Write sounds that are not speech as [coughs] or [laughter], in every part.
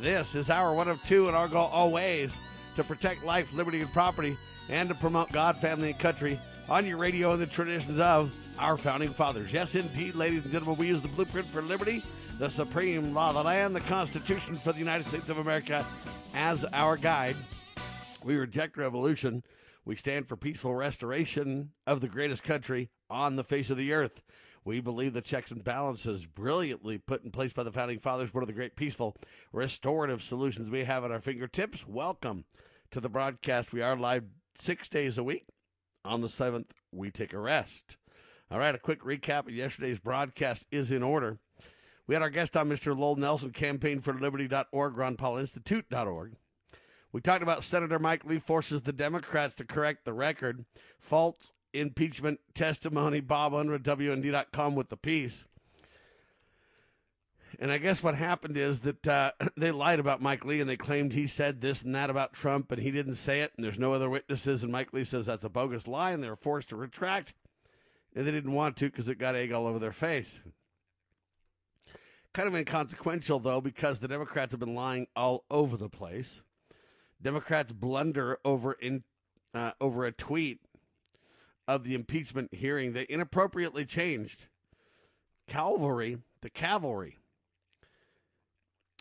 This is our one of two, and our goal always to protect life, liberty, and property, and to promote God, family, and country on your radio and the traditions of our founding fathers. Yes, indeed, ladies and gentlemen, we use the blueprint for liberty, the supreme law of the land, the Constitution for the United States of America as our guide. We reject revolution. We stand for peaceful restoration of the greatest country on the face of the earth. We believe the checks and balances brilliantly put in place by the founding fathers, one of the great peaceful restorative solutions we have at our fingertips. Welcome to the broadcast. We are live six days a week. On the seventh, we take a rest. All right, a quick recap of yesterday's broadcast is in order. We had our guest on Mr. Lowell Nelson, campaign for liberty.org, Ron Paul Institute.org. We talked about Senator Mike Lee forces the Democrats to correct the record. False impeachment testimony, Bob Under Unruh, WND.com with the piece. And I guess what happened is that uh, [clears throat] they lied about Mike Lee and they claimed he said this and that about Trump and he didn't say it and there's no other witnesses. And Mike Lee says that's a bogus lie and they were forced to retract. And they didn't want to because it got egg all over their face. Kind of inconsequential, though, because the Democrats have been lying all over the place. Democrats blunder over in uh, over a tweet of the impeachment hearing. They inappropriately changed Calvary to cavalry.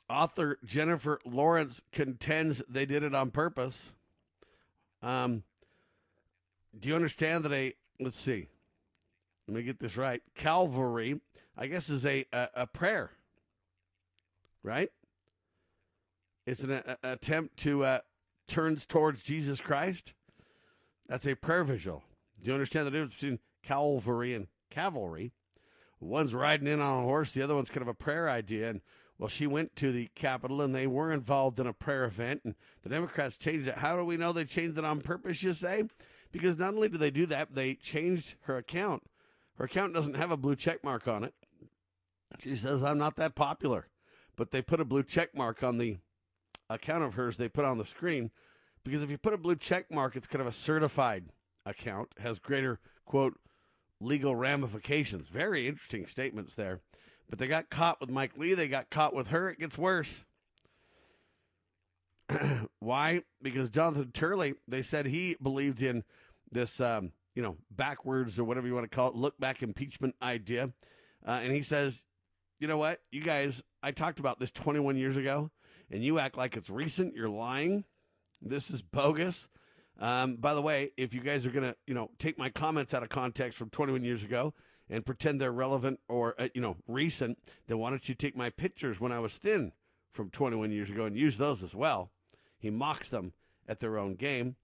Author Jennifer Lawrence contends they did it on purpose. Um, do you understand that a let's see, let me get this right. Calvary, I guess, is a a, a prayer, right? It's an a, attempt to uh, turns towards Jesus Christ. That's a prayer visual. Do you understand the difference between cavalry and Calvary? One's riding in on a horse, the other one's kind of a prayer idea. And well, she went to the Capitol and they were involved in a prayer event, and the Democrats changed it. How do we know they changed it on purpose, you say? Because not only do they do that, they changed her account. Her account doesn't have a blue check mark on it. She says, I'm not that popular. But they put a blue check mark on the account of hers they put on the screen because if you put a blue check mark, it's kind of a certified account, has greater, quote, legal ramifications. Very interesting statements there. But they got caught with Mike Lee. They got caught with her. It gets worse. [clears throat] Why? Because Jonathan Turley, they said he believed in this, um, you know, backwards or whatever you want to call it, look back impeachment idea. Uh, and he says, you know what? You guys, I talked about this 21 years ago, and you act like it's recent. You're lying. This is bogus. Um, by the way, if you guys are going to, you know, take my comments out of context from 21 years ago and pretend they're relevant or, uh, you know, recent, then why don't you take my pictures when I was thin from 21 years ago and use those as well? He mocks them at their own game.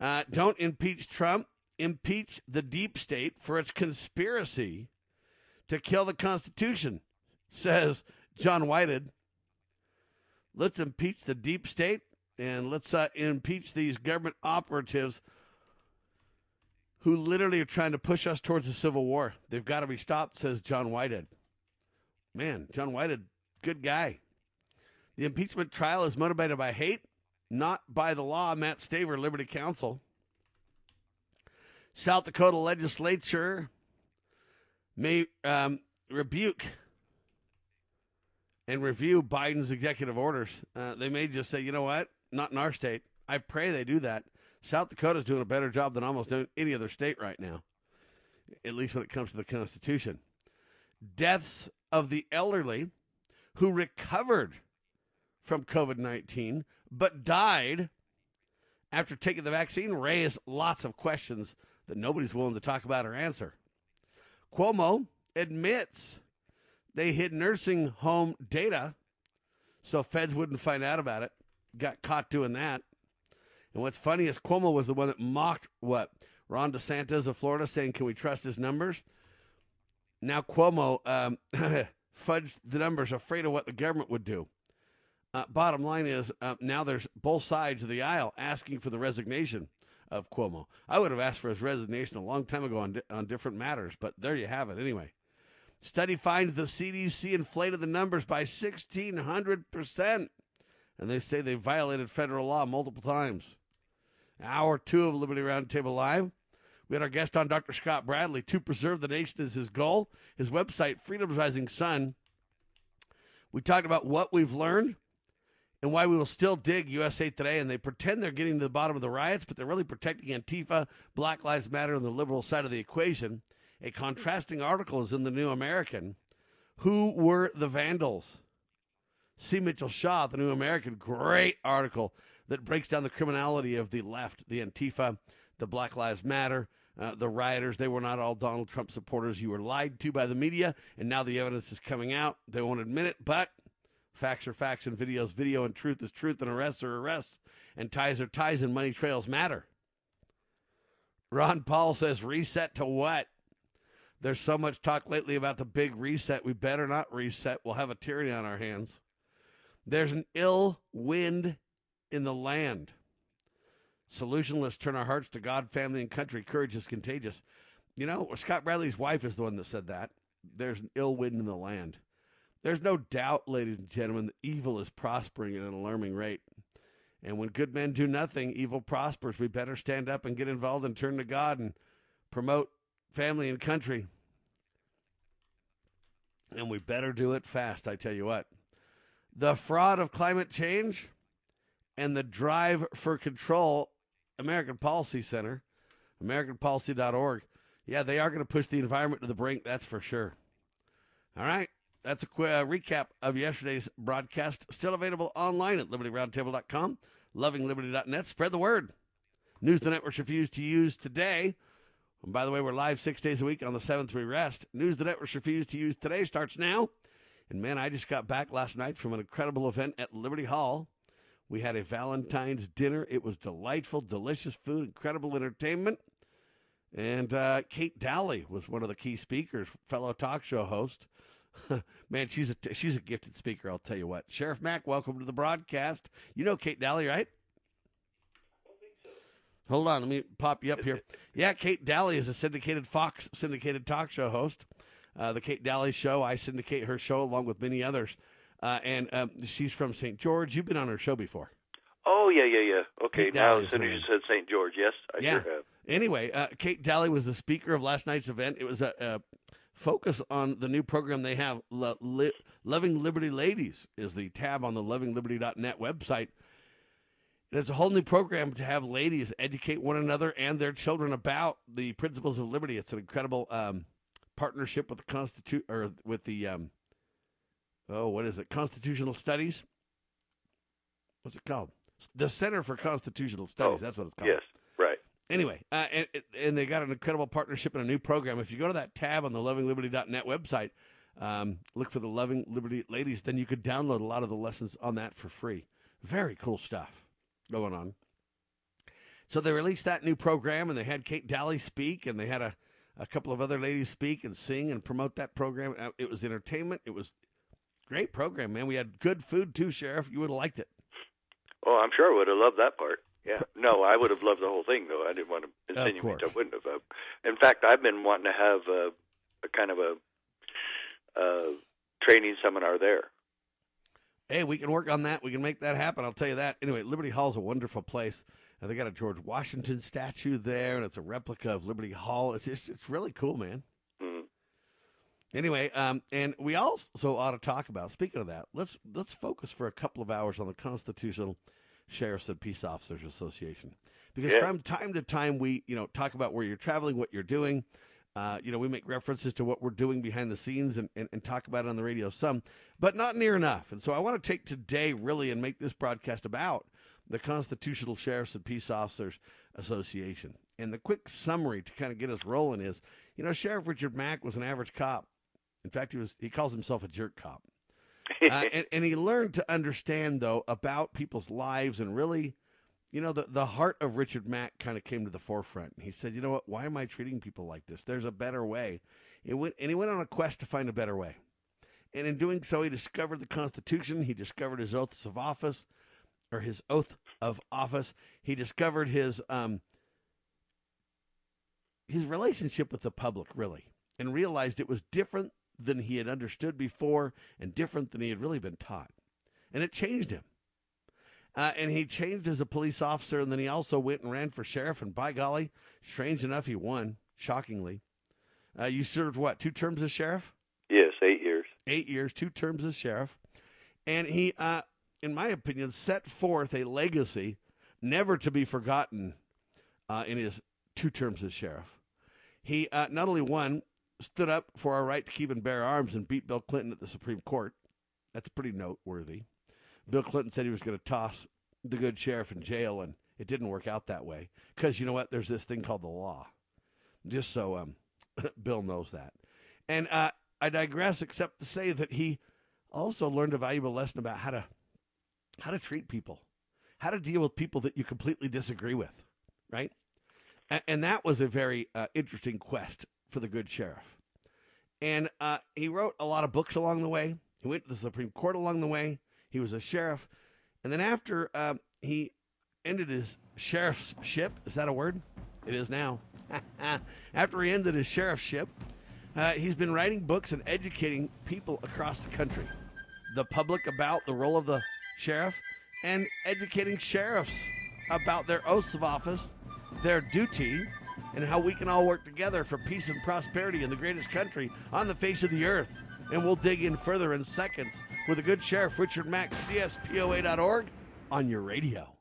Uh, don't impeach Trump. Impeach the deep state for its conspiracy to kill the Constitution, says John Whitehead. Let's impeach the deep state and let's uh, impeach these government operatives who literally are trying to push us towards a civil war. They've got to be stopped, says John Whitehead. Man, John Whitehead, good guy. The impeachment trial is motivated by hate, not by the law. Matt Staver, Liberty Counsel. South Dakota legislature may um, rebuke and review Biden's executive orders. Uh, they may just say, you know what? Not in our state. I pray they do that. South Dakota's doing a better job than almost any other state right now, at least when it comes to the Constitution. Deaths of the elderly who recovered from COVID 19 but died after taking the vaccine raise lots of questions that nobody's willing to talk about or answer. Cuomo admits they hid nursing home data so feds wouldn't find out about it got caught doing that. And what's funny is Cuomo was the one that mocked what Ron DeSantis of Florida, saying, "Can we trust his numbers?" Now Cuomo um, [laughs] fudged the numbers, afraid of what the government would do. Uh, bottom line is uh, now there's both sides of the aisle asking for the resignation of Cuomo. I would have asked for his resignation a long time ago on, di- on different matters, but there you have it anyway. Study finds the CDC inflated the numbers by 1,600%, and they say they violated federal law multiple times. Hour two of Liberty Roundtable Live. We had our guest on, Dr. Scott Bradley. To preserve the nation is his goal. His website, Freedom's Rising Sun. We talked about what we've learned and why we will still dig USA Today. And they pretend they're getting to the bottom of the riots, but they're really protecting Antifa, Black Lives Matter, and the liberal side of the equation. A contrasting article is in the New American. Who were the vandals? C. Mitchell Shaw, the New American, great article that breaks down the criminality of the left, the Antifa, the Black Lives Matter, uh, the rioters. They were not all Donald Trump supporters. You were lied to by the media, and now the evidence is coming out. They won't admit it, but facts are facts, and videos video, and truth is truth, and arrests are arrests, and ties are ties, and money trails matter. Ron Paul says, reset to what? There's so much talk lately about the big reset. We better not reset. We'll have a tyranny on our hands. There's an ill wind in the land. Solutionless, turn our hearts to God, family, and country. Courage is contagious. You know, Scott Bradley's wife is the one that said that. There's an ill wind in the land. There's no doubt, ladies and gentlemen, that evil is prospering at an alarming rate. And when good men do nothing, evil prospers. We better stand up and get involved and turn to God and promote family and country. And we better do it fast, I tell you what. The fraud of climate change and the drive for control, American Policy Center, AmericanPolicy.org. Yeah, they are going to push the environment to the brink, that's for sure. All right. That's a quick uh, recap of yesterday's broadcast. Still available online at libertyroundtable.com, lovingliberty.net. Spread the word. News the networks refuse to use today. And by the way, we're live six days a week on the seventh we rest. News the networks refuse to use today starts now. And man, I just got back last night from an incredible event at Liberty Hall. We had a Valentine's dinner. It was delightful, delicious food, incredible entertainment. And uh, Kate Dalley was one of the key speakers, fellow talk show host. [laughs] Man, she's a she's a gifted speaker. I'll tell you what. Sheriff Mack, welcome to the broadcast. You know Kate Dalley, right? Hold on, let me pop you up here. [laughs] Yeah, Kate Dalley is a syndicated Fox syndicated talk show host. Uh, the Kate Dalley Show. I syndicate her show along with many others. Uh, and um, she's from St. George. You've been on her show before. Oh yeah, yeah, yeah. Okay, Kate now Dalley's as soon as you said St. George, yes, I yeah. sure have. Anyway, uh, Kate Dalley was the speaker of last night's event. It was a, a focus on the new program they have. Lo- Li- Loving Liberty Ladies is the tab on the lovingliberty.net website. And it's a whole new program to have ladies educate one another and their children about the principles of liberty. It's an incredible um, partnership with the Constitu- or with the um, oh, what is it? Constitutional Studies. What's it called? The Center for Constitutional Studies. Oh, That's what it's called. Yes, right. Anyway, uh, and, and they got an incredible partnership and a new program. If you go to that tab on the lovingliberty.net website, um, look for the Loving Liberty Ladies, then you could download a lot of the lessons on that for free. Very cool stuff going on. So they released that new program, and they had Kate Dalley speak, and they had a, a couple of other ladies speak and sing and promote that program. Uh, It was entertainment. It was great program, man. We had good food too, Sheriff. You would have liked it. Oh, I'm sure I would have loved that part. Yeah. No, I would have loved the whole thing, though. I didn't want to insinuate I wouldn't have. In fact, I've been wanting to have a, a kind of a uh, training seminar there. Hey, we can work on that. We can make that happen. I'll tell you that. Anyway, Liberty Hall is a wonderful place. And they got a George Washington statue there, and it's a replica of Liberty Hall. It's just, it's really cool, man. Mhm. Anyway, um, and we also ought to talk about. Speaking of that, let's let's focus for a couple of hours on the Constitutional Sheriffs and Peace Officers Association, because Yeah. from time to time we you know talk about where you're traveling, what you're doing. Uh, you know, we make references to what we're doing behind the scenes and, and, and talk about it on the radio some, but not near enough. And so I want to take today really and make this broadcast about the Constitutional Sheriffs and Peace Officers Association. And the quick summary to kind of get us rolling is, you know, Sheriff Richard Mack was an average cop. In fact, he was he calls himself a jerk cop. Uh, [laughs] and, and he learned to understand though about people's lives and really you know the, the heart of richard mack kind of came to the forefront he said you know what why am i treating people like this there's a better way it went, and he went on a quest to find a better way And in doing so, he discovered the Constitution. He discovered his oaths of office, or his oath of office. He discovered his um, his relationship with the public, really, and realized it was different than he had understood before, and different than he had really been taught. And it changed him. Uh, and he changed as a police officer, and then he also went and ran for sheriff. And by golly, strange enough, he won. Shockingly, uh, you served what two terms as sheriff? Yes, eight years. Eight years, two terms as sheriff, and he, uh, in my opinion, set forth a legacy never to be forgotten uh, in his two terms as sheriff. He uh, not only won, stood up for our right to keep and bear arms, and beat Bill Clinton at the Supreme Court. That's pretty noteworthy. Bill Clinton said he was going to toss the good sheriff in jail, and it didn't work out that way. Because you know what? There's this thing called the law. Just so um, [laughs] Bill knows that. And uh, I digress, except to say that he also learned a valuable lesson about how to how to treat people, how to deal with people that you completely disagree with, right? And, and that was a very uh, interesting quest for the good sheriff. And uh, he wrote a lot of books along the way. He went to the Supreme Court along the way. He was a sheriff. And then after uh, he ended his sheriff's ship, is that a word? It is now. [laughs] after he ended his sheriffship, uh, he's been writing books and educating people across the country, the public about the role of the sheriff, and educating sheriffs about their oaths of office, their duty, and how we can all work together for peace and prosperity in the greatest country on the face of the earth. And we'll dig in further in seconds with a good sheriff, Richard Mack, CSPOA.org, on your radio.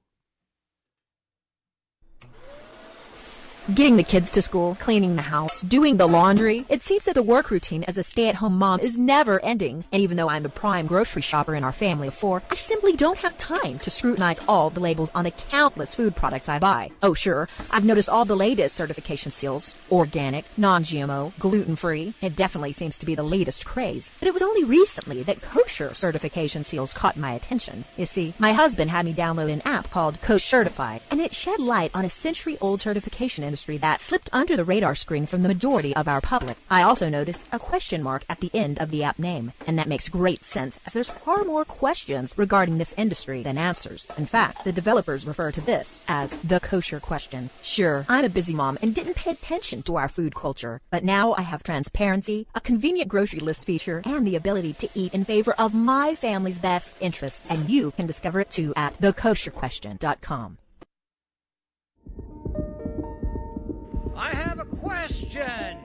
Getting the kids to school, cleaning the house, doing the laundry. It seems that the work routine as a stay-at-home mom is never ending. And even though I'm the prime grocery shopper in our family of four, I simply don't have time to scrutinize all the labels on the countless food products I buy. Oh sure, I've noticed all the latest certification seals. Organic, non-GMO, gluten-free. It definitely seems to be the latest craze. But it was only recently that kosher certification seals caught my attention. You see, my husband had me download an app called Kosher Certified, and it shed light on a century-old certification industry that slipped under the radar screen from the majority of our public. I also noticed a question mark at the end of the app name, and that makes great sense as there's far more questions regarding this industry than answers. In fact, the developers refer to this as the kosher question. Sure, I'm a busy mom and didn't pay attention to our food culture, but now I have transparency, a convenient grocery list feature, and the ability to eat in favor of my family's best interests, and you can discover it too at thekosherquestion.com. I have a question.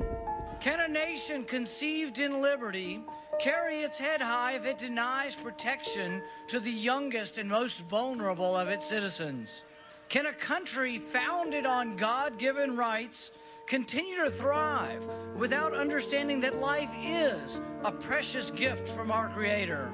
Can a nation conceived in liberty carry its head high if it denies protection to the youngest and most vulnerable of its citizens? Can a country founded on God given rights continue to thrive without understanding that life is a precious gift from our Creator?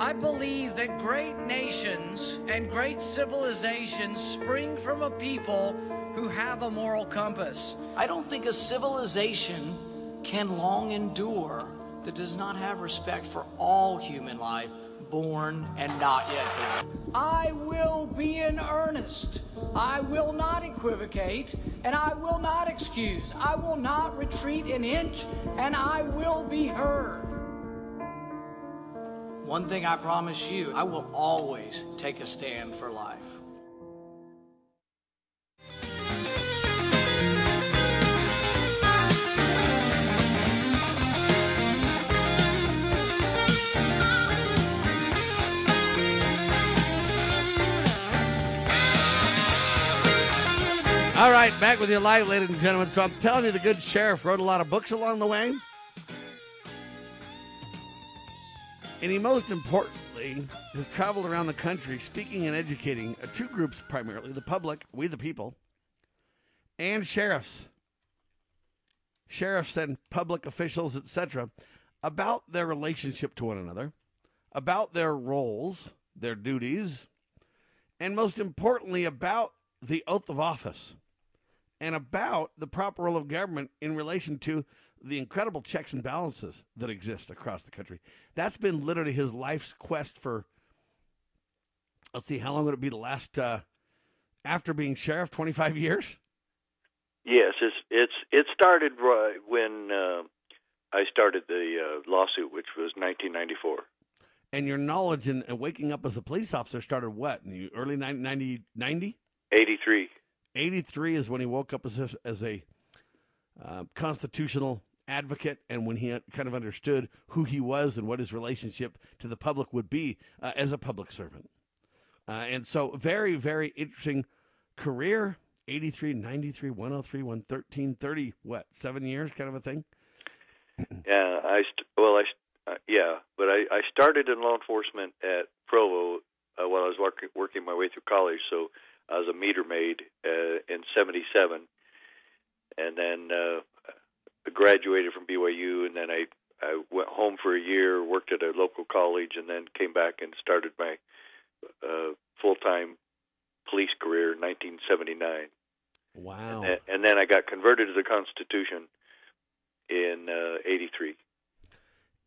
I believe that great nations and great civilizations spring from a people who have a moral compass. I don't think a civilization can long endure that does not have respect for all human life, born and not yet born. I will be in earnest. I will not equivocate, and I will not excuse. I will not retreat an inch, and I will be heard. One thing I promise you, I will always take a stand for life. All right, back with you live, ladies and gentlemen. So I'm telling you, the good sheriff wrote a lot of books along the way. And he most importantly has traveled around the country speaking and educating two groups primarily the public, we the people, and sheriffs. Sheriffs and public officials, etc., about their relationship to one another, about their roles, their duties, and most importantly, about the oath of office and about the proper role of government in relation to the incredible checks and balances that exist across the country. That's been literally his life's quest for. Let's see, how long would it be the last uh, after being sheriff? Twenty five years. Yes, it's it's it started right when uh, I started the uh, lawsuit, which was 1994. And your knowledge in in waking up as a police officer started what in the early 90, 90? 83. 83 is when he woke up as a, as a uh, constitutional advocate and when he kind of understood who he was and what his relationship to the public would be uh, as a public servant. Uh, and so, very, very interesting career 83, 93, 103, 113, 30, what, seven years kind of a thing? [clears throat] Yeah, I st- well, I st- uh, yeah, but I, I started in law enforcement at Provo uh, while I was working working my way through college. So I was a meter maid uh, in '77, and then uh, graduated from BYU, and then I I went home for a year, worked at a local college, and then came back and started my uh, full time police career in 1979. Wow. And, and then I got converted to the Constitution in uh, 83.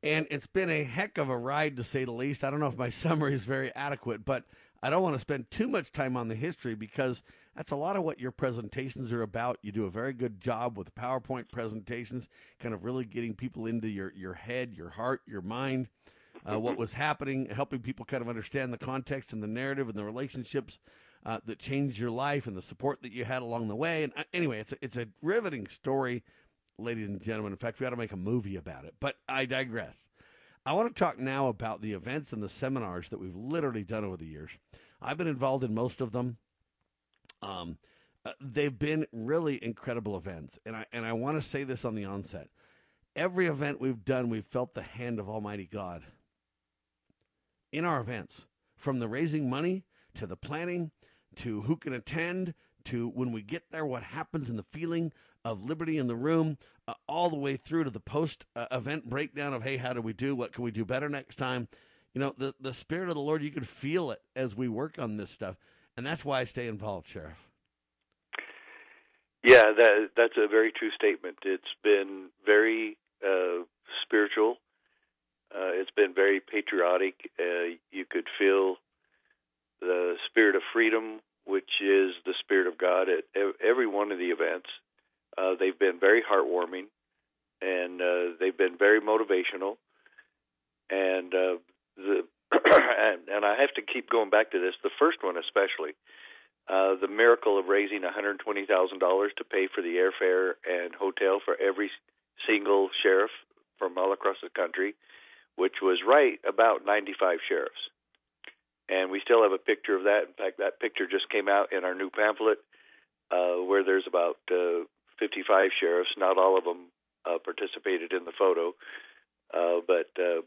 And it's been a heck of a ride, to say the least. I don't know if my [laughs] summary is very adequate, but I don't want to spend too much time on the history because that's a lot of what your presentations are about. You do a very good job with PowerPoint presentations, kind of really getting people into your, your head, your heart, your mind, uh, what was happening, helping people kind of understand the context and the narrative and the relationships uh, that changed your life and the support that you had along the way. And uh, anyway, it's a, it's a riveting story, ladies and gentlemen. In fact, we ought to make a movie about it. But I digress. I want to talk now about the events and the seminars that we've literally done over the years. I've been involved in most of them. Um, uh, they've been really incredible events, and I and I want to say this on the onset. Every event we've done, we've felt the hand of Almighty God in our events, from the raising money to the planning to who can attend to when we get there, what happens in the feeling of liberty in the room, uh, all the way through to the post uh, event breakdown of, hey, how do we do? What can we do better next time? You know, the, the Spirit of the Lord, you can feel it as we work on this stuff. And that's why I stay involved, Sheriff. Yeah, that that's a very true statement. It's been very uh, spiritual. Uh, it's been very patriotic. Uh, you could feel the spirit of freedom, which is the spirit of God, at every one of the events. Uh, they've been very heartwarming, and uh, they've been very motivational. And uh, the and, and I have to keep going back to this. The first one, especially, uh, the miracle of raising $120,000 to pay for the airfare and hotel for every single sheriff from all across the country, which was right about 95 sheriffs and we still have a picture of that. In fact, that picture just came out in our new pamphlet, uh, where there's about uh, 55 sheriffs. Not all of them uh, participated in the photo, uh, but uh,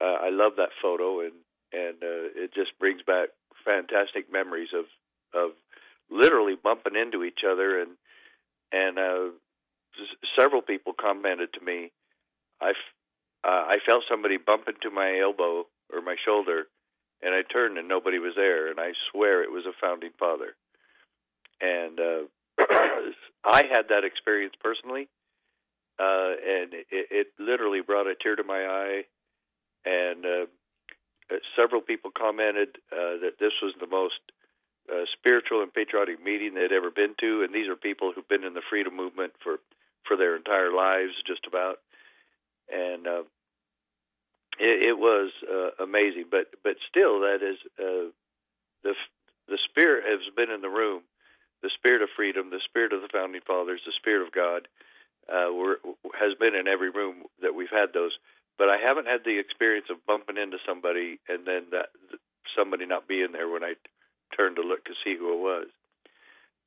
uh, I love that photo, and and uh, it just brings back fantastic memories of of literally bumping into each other, and and uh, s- several people commented to me, I f- uh, I felt somebody bump into my elbow or my shoulder and I turned and nobody was there, and I swear it was a founding father. And uh, [clears throat] I had that experience personally, uh, and it, it literally brought a tear to my eye. And uh, several people commented uh, that this was the most uh, spiritual and patriotic meeting they'd ever been to, and these are people who've been in the freedom movement for for their entire lives, just about. And uh, it, it was uh, amazing. But but still, that is uh, the the spirit has been in the room, the spirit of freedom, the spirit of the founding fathers, the spirit of God, uh, were, has been in every room that we've had those. But I haven't had the experience of bumping into somebody and then that somebody not being there when I turned to look to see who it was,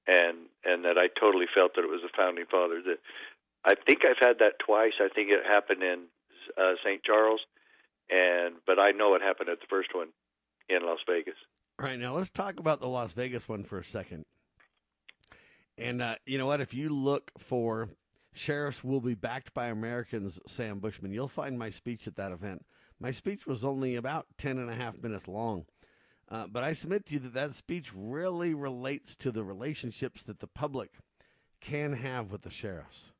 and and that I totally felt that it was the founding fathers. That I think I've had that twice. I think it happened in uh, St. Charles, and but I know it happened at the first one in Las Vegas. All right, now let's talk about the Las Vegas one for a second. And uh, you know what? If you look for sheriffs will be backed by Americans, Sam Bushman, you'll find my speech at that event. My speech was only about 10 and a half minutes long. Uh, but I submit to you that that speech really relates to the relationships that the public can have with the sheriffs.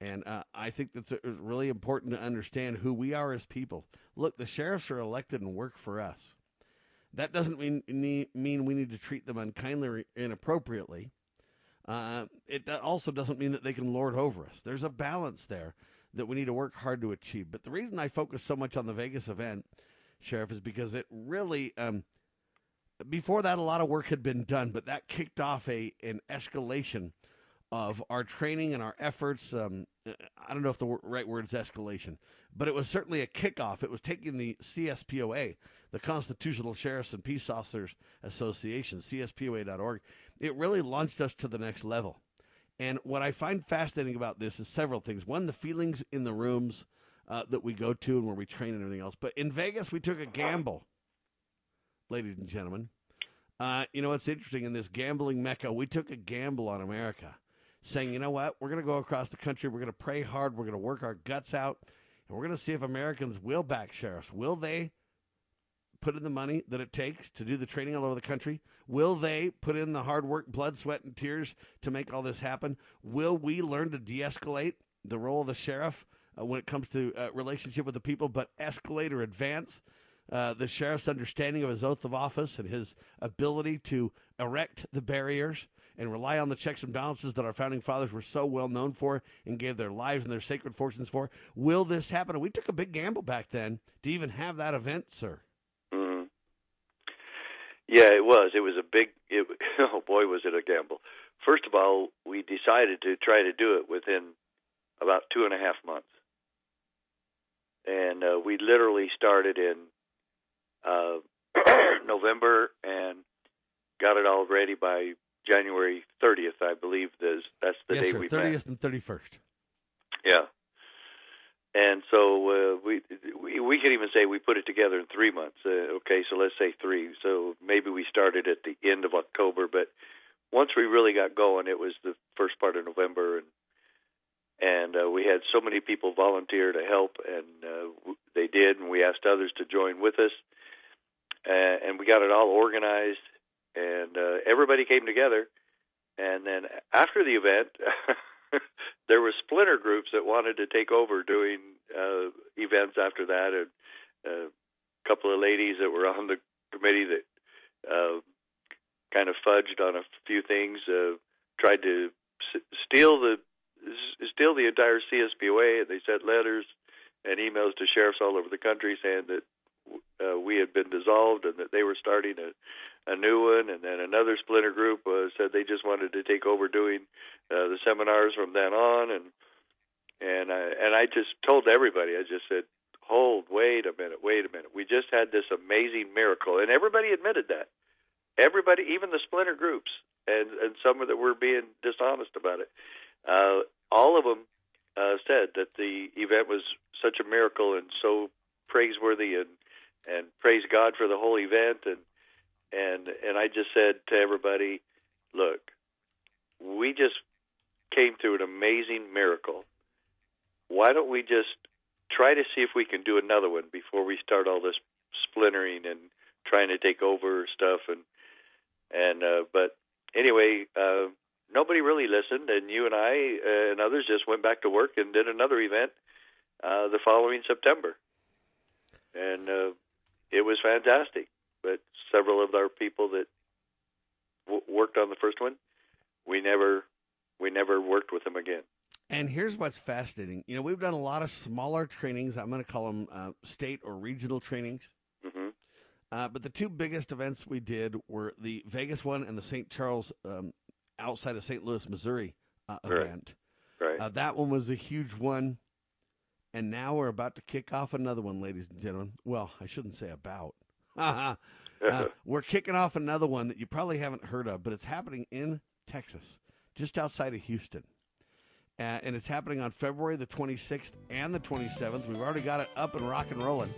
And uh, I think that's really important to understand who we are as people. Look, the sheriffs are elected and work for us. That doesn't mean mean we need to treat them unkindly or inappropriately. Uh, it also doesn't mean that they can lord over us. There's a balance there. that we need to work hard to achieve. But the reason I focus so much on the Vegas event, Sheriff, is because it really. Um, before that, a lot of work had been done, but that kicked off a an escalation of our training and our efforts. Um, I don't know if the right word is escalation, but it was certainly a kickoff. It was taking the CSPOA, the Constitutional Sheriffs and Peace Officers Association, CSPOA.org. It really launched us to the next level. And what I find fascinating about this is several things. One, the feelings in the rooms uh, that we go to and where we train and everything else. But in Vegas, we took a gamble, ladies and gentlemen. Uh, you know what's interesting in this gambling mecca? We took a gamble on America saying, you know what, we're going to go across the country, we're going to pray hard, we're going to work our guts out, and we're going to see if Americans will back sheriffs. Will they put in the money that it takes to do the training all over the country? Will they put in the hard work, blood, sweat, and tears to make all this happen? Will we learn to de escalate the role of the sheriff uh, when it comes to uh, relationship with the people, but escalate or advance? Uh, the sheriff's understanding of his oath of office and his ability to erect the barriers and rely on the checks and balances that our founding fathers were so well known for and gave their lives and their sacred fortunes for. Will this happen? And we took a big gamble back then to even have that event, sir. Mm-hmm. Yeah, it was. It was a big. It, [laughs] oh boy, was it a gamble. First of all, we decided to try to do it within about two and a half months, and uh, we literally started in uh, [clears throat] November and got it all ready by January 30th, I believe. That's that's the yes, day sir, we 30th met. and 31st. Yeah. And so uh, we, we we can even say we put it together in three months. Uh, okay, so let's say three. So maybe we started at the end of October, but once we really got going, it was the first part of November, and and uh, we had so many people volunteer to help, and uh, they did, and we asked others to join with us, uh, and we got it all organized, and uh, everybody came together, and then after the event. [laughs] there were splinter groups that wanted to take over doing uh, events after that, and uh, a couple of ladies that were on the committee that uh, kind of fudged on a few things, uh, tried to s- steal the s- steal the entire CSPOA, and they sent letters and emails to sheriffs all over the country saying that uh, we had been dissolved and that they were starting a, a new one. And then another splinter group uh, said they just wanted to take over doing uh, the seminars from then on. And and I and I just told everybody, I just said, hold, wait a minute, wait a minute. We just had this amazing miracle, and everybody admitted that. Everybody, even the splinter groups, and and some of that were being dishonest about it, uh, all of them uh, said that the event was such a miracle and so praiseworthy, and and praise God for the whole event, and and and I just said to everybody, look, we just came through an amazing miracle. Why don't we just try to see if we can do another one before we start all this splintering and trying to take over stuff and and uh, but anyway, uh, nobody really listened, and you and I uh, and others just went back to work and did another event uh, the following September, and uh, it was fantastic. But several of our people that w- worked on the first one, we never we never worked with them again. And here's what's fascinating. You know, we've done a lot of smaller trainings. I'm going to call them uh, state or regional trainings. hmm Uh, but the two biggest events we did were the Vegas one and the St. Charles um, outside of St. Louis, Missouri uh, Right. event. Right. Uh, that one was a huge one. And now we're about to kick off another one, ladies and gentlemen. Well, I shouldn't say about. Uh, [laughs] we're kicking off another one that you probably haven't heard of, but it's happening in Texas, just outside of Houston. Uh, and it's happening on February the 26th and the 27th. We've already got it up and rock and rolling.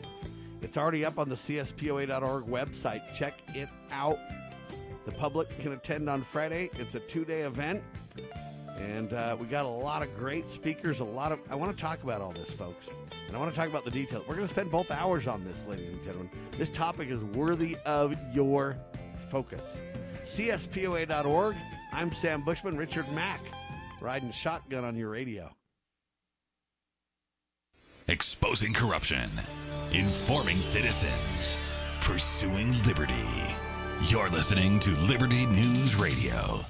It's already up on the CSPOA.org website. Check it out. The public can attend on Friday. It's a two day event. And uh, we got a lot of great speakers. A lot of. I want to talk about all this, folks. And I want to talk about the details. We're going to spend both hours on this, ladies and gentlemen. This topic is worthy of your focus. CSPOA.org. I'm Sam Bushman, Richard Mack, riding shotgun on your radio. Exposing corruption, informing citizens, pursuing liberty. You're listening to Liberty News Radio.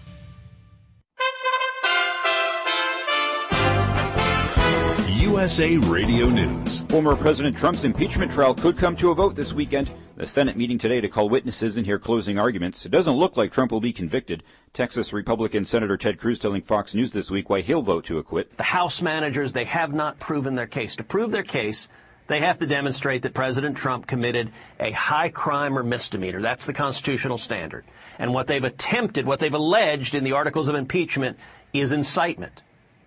USA Radio News. Former President Trump's impeachment trial could come to a vote this weekend. The Senate meeting today to call witnesses and hear closing arguments. It doesn't look like Trump will be convicted. Texas Republican Senator Ted Cruz telling Fox News this week why he'll vote to acquit. The House managers, they have not proven their case. To prove their case, they have to demonstrate that President Trump committed a high crime or misdemeanor. That's the constitutional standard. And what they've attempted, what they've alleged in the articles of impeachment is incitement.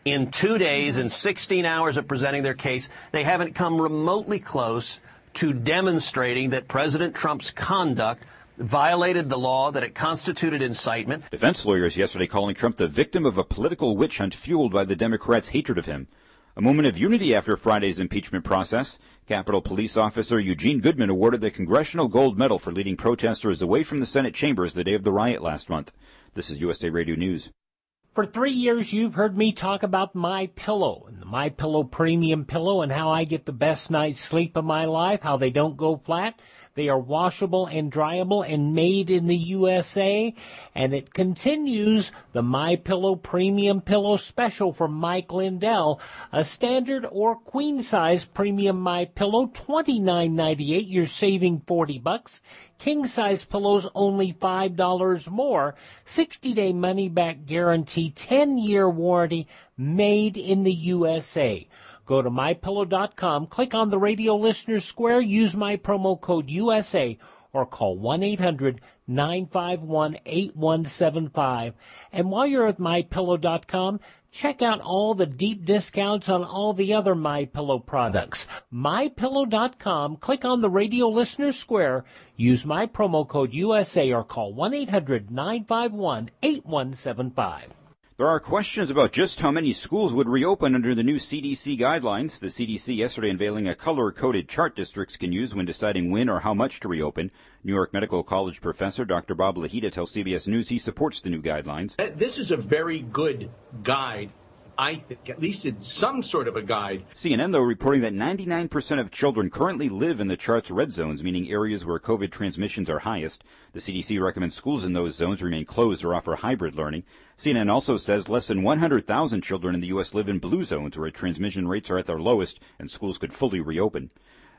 In two days and 16 hours of presenting their case, they haven't come remotely close to demonstrating that President Trump's conduct violated the law, that it constituted incitement. Defense lawyers yesterday calling Trump the victim of a political witch hunt fueled by the Democrats' hatred of him. A moment of unity after Friday's impeachment process. Capitol Police Officer Eugene Goodman awarded the Congressional Gold Medal for leading protesters away from the Senate chambers the day of the riot last month. This is USA Radio News. For three years, you've heard me talk about My Pillow and the My Pillow Premium Pillow and how I get the best night's sleep of my life, how they don't go flat. They are washable and dryable and made in the USA. And it continues the My Pillow Premium Pillow Special from Mike Lindell, a standard or queen size premium My Pillow, twenty nine ninety eight. You're saving forty bucks. King size pillows only five dollars more. Sixty day money back guarantee, ten year warranty, made in the USA. Go to mypillow.com, click on the radio listener square, use my promo code USA, or call 1-800-951-8175. And while you're at mypillow.com, check out all the deep discounts on all the other MyPillow products. MyPillow.com, click on the radio listener square, use my promo code USA, or call 1-800-951-8175. There are questions about just how many schools would reopen under the new CDC guidelines. The CDC yesterday unveiling a color coded chart districts can use when deciding when or how much to reopen. New York Medical College professor Dr. Bob Lahita tells CBS News he supports the new guidelines. This is a very good guide I think, at least in some sort of a guide. CNN, though, reporting that 99% of children currently live in the chart's red zones, meaning areas where COVID transmissions are highest. The CDC recommends schools in those zones remain closed or offer hybrid learning. CNN also says less than 100,000 children in the U.S. live in blue zones where transmission rates are at their lowest and schools could fully reopen.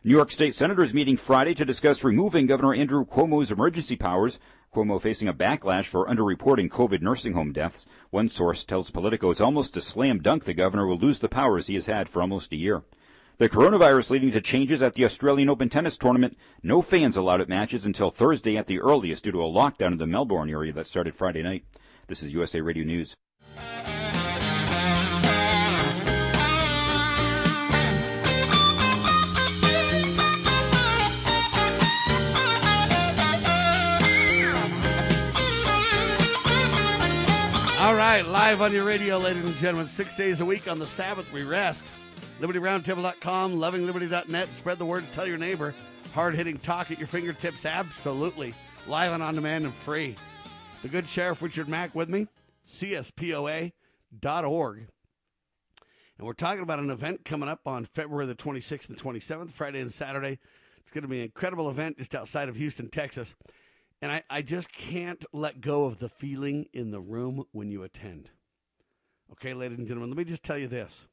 New York State senators meeting Friday to discuss removing Governor Andrew Cuomo's emergency powers. Cuomo facing a backlash for underreporting COVID nursing home deaths. One source tells Politico it's almost a slam dunk the governor will lose the powers he has had for almost a year. The coronavirus leading to changes at the Australian Open tennis tournament. No fans allowed at matches until Thursday at the earliest due to a lockdown in the Melbourne area that started Friday night. This is USA Radio News. Right, live on your radio, ladies and gentlemen. Six days a week on the Sabbath, we rest. LibertyRoundtable.com, lovingliberty.net. Spread the word, tell your neighbor. Hard hitting talk at your fingertips, absolutely. Live and on demand and free. The good Sheriff Richard Mack with me, cspoa.org. And we're talking about an event coming up on February the 26th and 27th, Friday and Saturday. It's going to be an incredible event just outside of Houston, Texas. And I, I just can't let go of the feeling in the room when you attend. Okay, ladies and gentlemen, let me just tell you this.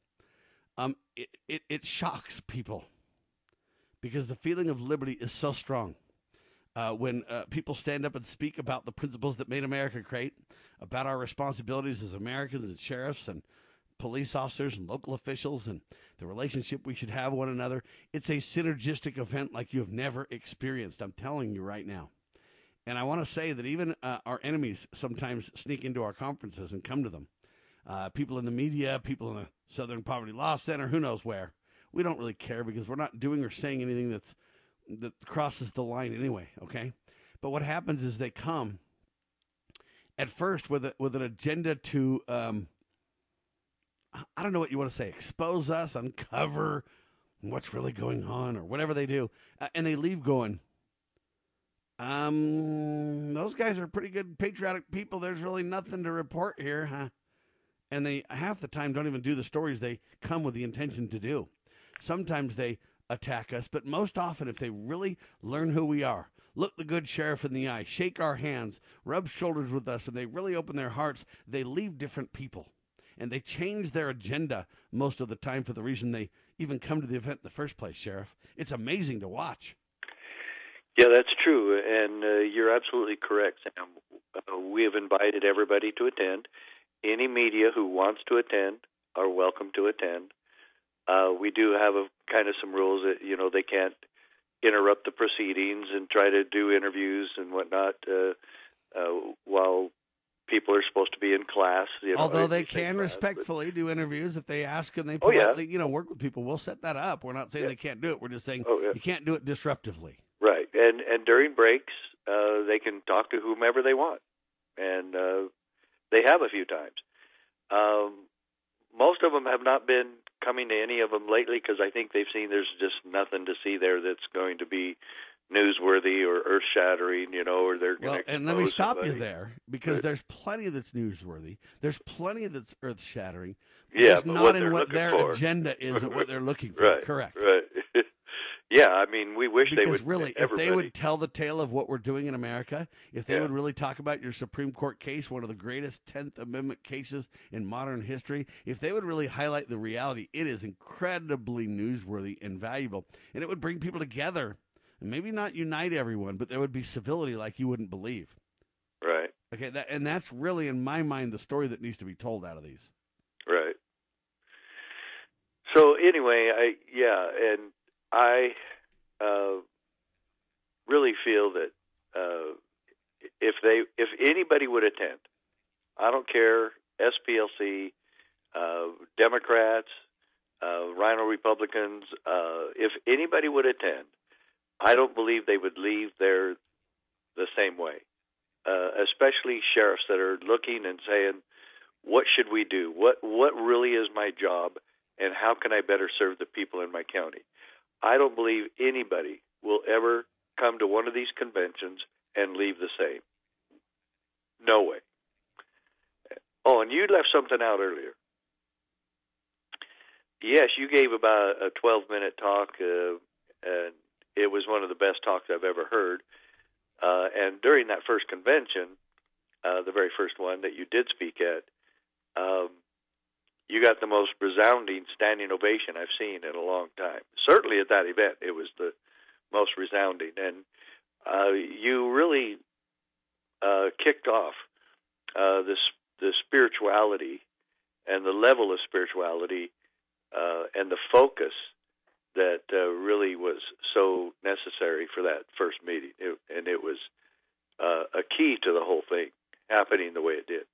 Um, it, it, it shocks people because the feeling of liberty is so strong. Uh, when uh, people stand up and speak about the principles that made America great, about our responsibilities as Americans and sheriffs and police officers and local officials and the relationship we should have one another, it's a synergistic event like you have never experienced. I'm telling you right now. And I want to say that even uh, our enemies sometimes sneak into our conferences and come to them. Uh, people in the media, people in the Southern Poverty Law Center, who knows where. We don't really care because we're not doing or saying anything that's that crosses the line anyway. Okay, but what happens is they come at first with a, with an agenda to um, I don't know what you want to say, expose us, uncover what's really going on, or whatever they do, uh, and they leave going. Um, those guys are pretty good patriotic people. There's really nothing to report here, huh? And they half the time don't even do the stories they come with the intention to do. Sometimes they attack us, but most often, if they really learn who we are, look the good sheriff in the eye, shake our hands, rub shoulders with us, and they really open their hearts, they leave different people. and they change their agenda most of the time for the reason they even come to the event in the first place, Sheriff. It's amazing to watch. Yeah, that's true, and uh, you're absolutely correct, Sam. Uh, we have invited everybody to attend. Any media who wants to attend are welcome to attend. Uh, we do have a kind of some rules that you know they can't interrupt the proceedings and try to do interviews and whatnot uh, uh, while people are supposed to be in class. You know, Although they can class, respectfully do interviews if they ask and they Oh, yeah. you know, work with people. We'll set that up. We're not saying Yeah. they can't do it. We're just saying Oh, yeah. you can't do it disruptively. And and during breaks, uh, they can talk to whomever they want, and uh, they have a few times. Um, most of them have not been coming to any of them lately because I think they've seen there's just nothing to see there that's going to be newsworthy or earth shattering, you know, or they're going Well, and let me stop you there because there's plenty that's newsworthy. There's plenty that's earth shattering. Yeah, not what in what their for. agenda is what they're looking [laughs] for. Right, Correct. Right. Yeah, I mean, we wish they would. really, if they would tell the tale of what we're doing in America, if they Yeah. would really talk about your Supreme Court case, one of the greatest Tenth Amendment cases in modern history, if they would really highlight the reality, it is incredibly newsworthy and valuable, and it would bring people together. And maybe not unite everyone, but there would be civility like you wouldn't believe. Right. Okay, that and that's really, in my mind, the story that needs to be told out of these. Right. So anyway, I yeah, and I uh, really feel that uh, if they if anybody would attend, I don't care SPLC, uh, Democrats, uh, RINO Republicans, uh, if anybody would attend, I don't believe they would leave there the same way. Uh, especially sheriffs that are looking and saying, what should we do? What what really is my job, and how can I better serve the people in my county? I don't believe anybody will ever come to one of these conventions and leave the same. No way. Oh, and you left something out earlier. Yes, you gave about a 12 minute talk, uh, and it was one of the best talks I've ever heard. Uh, and during that first convention, uh, the very first one that you did speak at, um, you got the most resounding standing ovation I've seen in a long time. Certainly at that event, it was the most resounding, and uh, you really uh, kicked off uh, this the spirituality and the level of spirituality uh, and the focus that uh, really was so necessary for that first meeting, it, and it was uh, a key to the whole thing happening the way it did.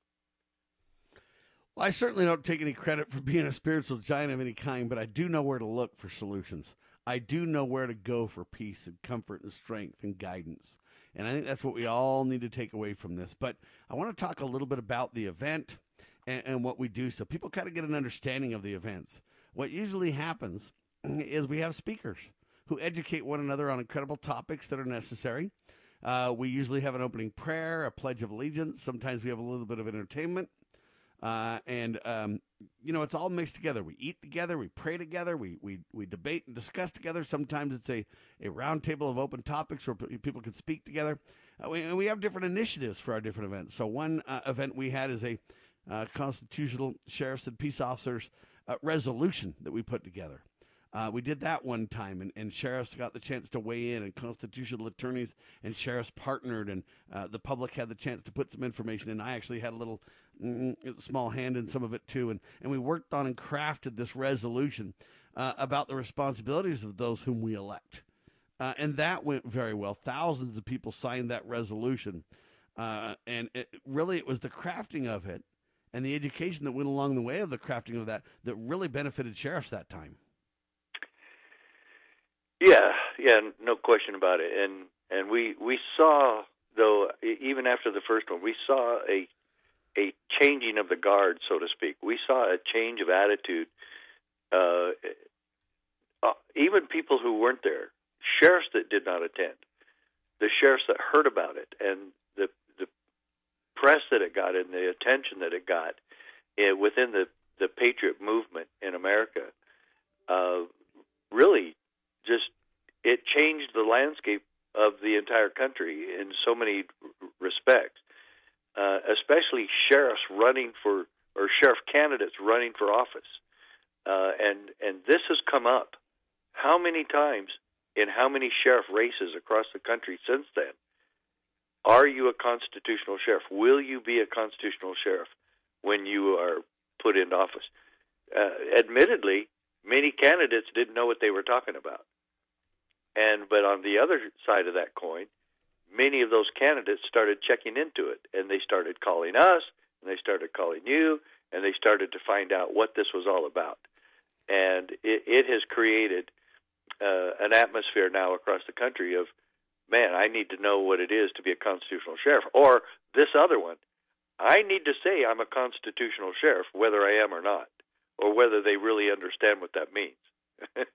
Well, I certainly don't take any credit for [laughs] being a spiritual giant of any kind, but I do know where to look for solutions. I do know where to go for peace and comfort and strength and guidance. And I think that's what we all need to take away from this. But I want to talk a little bit about the event and, and what we do so people kind of get an understanding of the events. What usually happens [clears throat] is we have speakers who educate one another on incredible topics that are necessary. Uh, we usually have an opening prayer, a pledge of allegiance. Sometimes we have a little bit of entertainment. Uh, and um, you know, it's all mixed together. We eat together, we pray together, we we, we debate and discuss together. Sometimes it's a, a round table of open topics where people can speak together. Uh, we, and we have different initiatives for our different events. So one uh, event we had is a uh, constitutional sheriffs and peace officers uh, resolution that we put together. Uh, we did that one time, and, and sheriffs got the chance to weigh in, and constitutional attorneys and sheriffs partnered, and uh, the public had the chance to put some information in. I actually had a little mm, small hand in some of it too, and, and we worked on and crafted this resolution uh, about the responsibilities of those whom we elect. Uh, and that went very well. Thousands of people signed that resolution, uh, and it, really it was the crafting of it and the education that went along the way of the crafting of that that really benefited sheriffs that time. Yeah, yeah, no question about it. And and we we saw though even after the first one, we saw a a changing of the guard, so to speak. We saw a change of attitude. Uh, uh, even people who weren't there, sheriffs that did not attend, the sheriffs that heard about it, and the the press that it got and the attention that it got uh, within the the patriot movement in America, uh, really just it changed the landscape of the entire country in so many respects. Uh, especially sheriffs running for or sheriff candidates running for office, uh, and and this has come up how many times in how many sheriff races across the country since then? Are you a constitutional sheriff? Will you be a constitutional sheriff when you are put into office? Uh, admittedly, many candidates didn't know what they were talking about. And but on the other side of that coin, many of those candidates started checking into it and they started calling us and they started calling you and they started to find out what this was all about. And it, it has created uh, an atmosphere now across the country of, man, I need to know what it is to be a constitutional sheriff. Or this other one, I need to say I'm a constitutional sheriff, whether I am or not, or whether they really understand what that means. [laughs]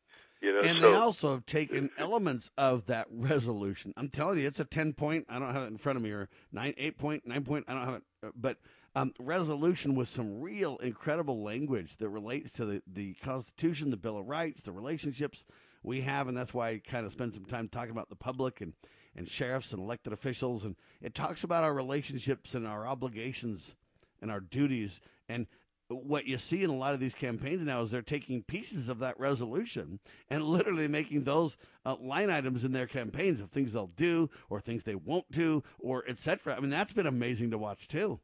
you know, and so, they also have taken [laughs] elements of that resolution. I'm telling you, it's a ten point. I don't have it in front of me, or nine, eight point, nine point. I don't have it, uh, but um, resolution with some real incredible language that relates to the, the Constitution, the Bill of Rights, the relationships we have, and that's why I kind of spend some time talking about the public and, and sheriffs and elected officials. And it talks about our relationships and our obligations and our duties. And what you see in a lot of these campaigns now is they're taking pieces of that resolution and literally making those uh, line items in their campaigns of things they'll do or things they won't do or etc. I mean, that's been amazing to watch too.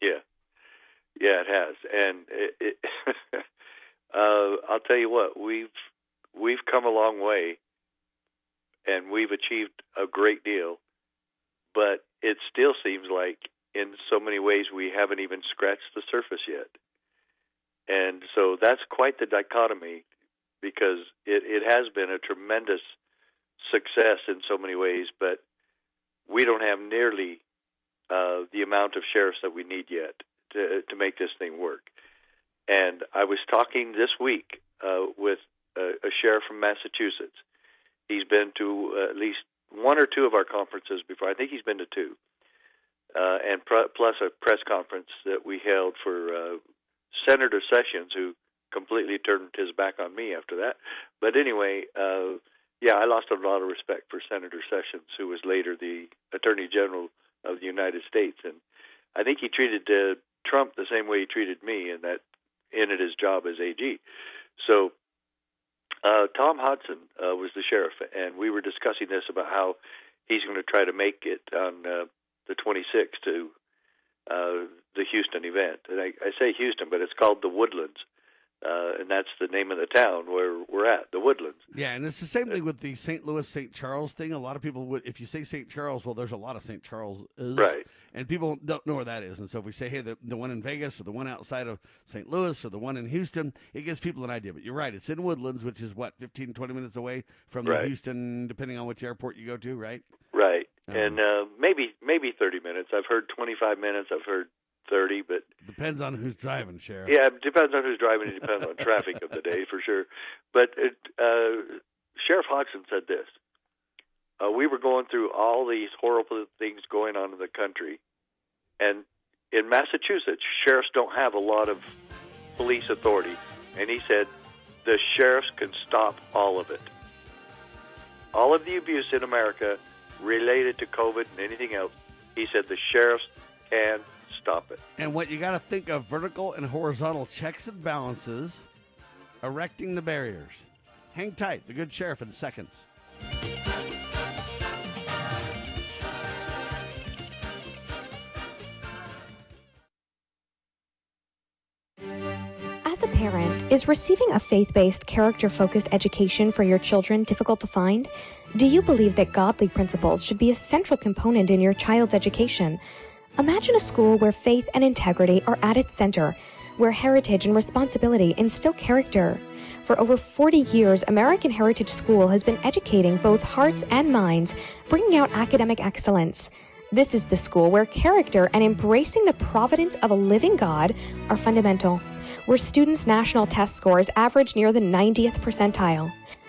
Yeah, yeah, it has, and it, it [laughs] uh, I'll tell you what we've we've come a long way, and we've achieved a great deal, but it still seems like in so many ways we haven't even scratched the surface yet, and so that's quite the dichotomy, because it it has been a tremendous success in so many ways, but we don't have nearly uh, the amount of sheriffs that we need yet to to make this thing work. And I was talking this week uh, with a, a sheriff from Massachusetts. He's been to uh, at least one or two of our conferences before. I think he's been to two, uh, and pr- plus a press conference that we held for uh, Senator Sessions, who completely turned his back on me after that. But anyway, uh, yeah, I lost a lot of respect for Senator Sessions, who was later the Attorney General of the United States, and I think he treated uh, Trump the same way he treated me, and that ended his job as AG. So uh, Tom Hodgson uh, was the sheriff, and we were discussing this about how he's going to try to make it on uh, the 26th to uh, the Houston event. And I, I say Houston, but it's called the Woodlands uh, and that's the name of the town where we're at, the Woodlands. Yeah, and it's the same thing with the St. Louis St. Charles thing. A lot of people would, if you say St. Charles, well, there's a lot of St. Charles, right? And people don't know where that is. And so if we say, hey, the, the one in Vegas or the one outside of St. Louis or the one in Houston, it gives people an idea. But you're right, it's in Woodlands, which is what 15, 20 minutes away from right. the Houston, depending on which airport you go to, right? Right, um, and uh, maybe maybe 30 minutes. I've heard 25 minutes. I've heard thirty, but depends on who's driving, Sheriff. Yeah, it depends on who's driving. It depends on traffic of the day for sure. But it, uh, Sheriff Hodgson said this: uh, we were going through all these horrible things going on in the country, and in Massachusetts, sheriffs don't have a lot of police authority, and he said the sheriffs can stop all of it. All of the abuse in America related to COVID and anything else, he said the sheriffs can stop it. And what you got to think of vertical and horizontal checks and balances, erecting the barriers. Hang tight, the good sheriff in seconds. As a parent, is receiving a faith based, character focused education for your children difficult to find? Do you believe that godly principles should be a central component in your child's education? Imagine a school where faith and integrity are at its center, where heritage and responsibility instill character. For over 40 years, American Heritage School has been educating both hearts and minds, bringing out academic excellence. This is the school where character and embracing the providence of a living God are fundamental, where students' national test scores average near the 90th percentile.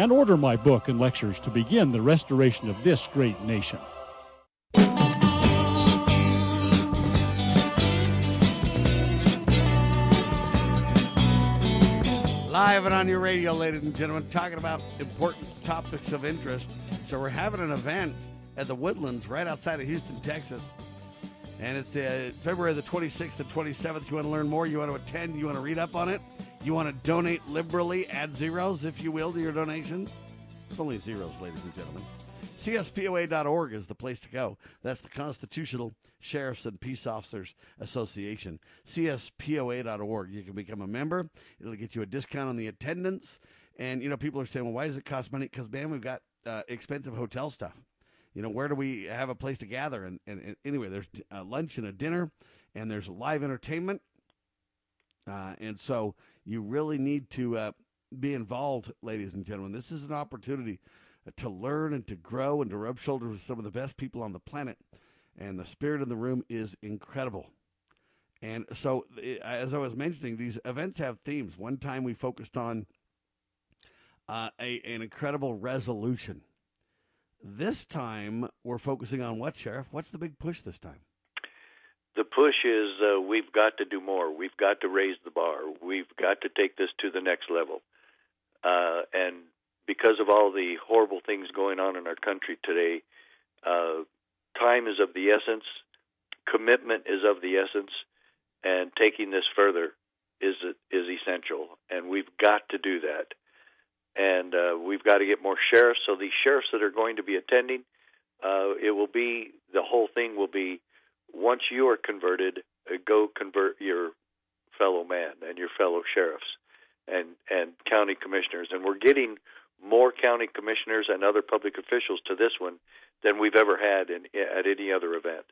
and order my book and lectures to begin the restoration of this great nation. Live and on your radio, ladies and gentlemen, talking about important topics of interest. So, we're having an event at the Woodlands right outside of Houston, Texas. And it's uh, February the 26th and 27th. You want to learn more? You want to attend? You want to read up on it? You want to donate liberally? Add zeros, if you will, to your donation? It's only zeros, ladies and gentlemen. CSPOA.org is the place to go. That's the Constitutional Sheriffs and Peace Officers Association. CSPOA.org. You can become a member. It'll get you a discount on the attendance. And, you know, people are saying, well, why does it cost money? Because, man, we've got uh, expensive hotel stuff. You know, where do we have a place to gather? And, and, and anyway, there's a lunch and a dinner, and there's live entertainment. Uh, and so you really need to uh, be involved, ladies and gentlemen. This is an opportunity to learn and to grow and to rub shoulders with some of the best people on the planet. And the spirit in the room is incredible. And so, as I was mentioning, these events have themes. One time we focused on uh, a, an incredible resolution. This time we're focusing on what, Sheriff? What's the big push this time? The push is uh, we've got to do more. We've got to raise the bar. We've got to take this to the next level. Uh, and because of all the horrible things going on in our country today, uh, time is of the essence, commitment is of the essence, and taking this further is is essential. And we've got to do that. And uh, we've got to get more sheriffs. So these sheriffs that are going to be attending, uh, it will be the whole thing will be once you are converted, uh, go convert your fellow man and your fellow sheriffs and and county commissioners. And we're getting more county commissioners and other public officials to this one than we've ever had in, at any other event.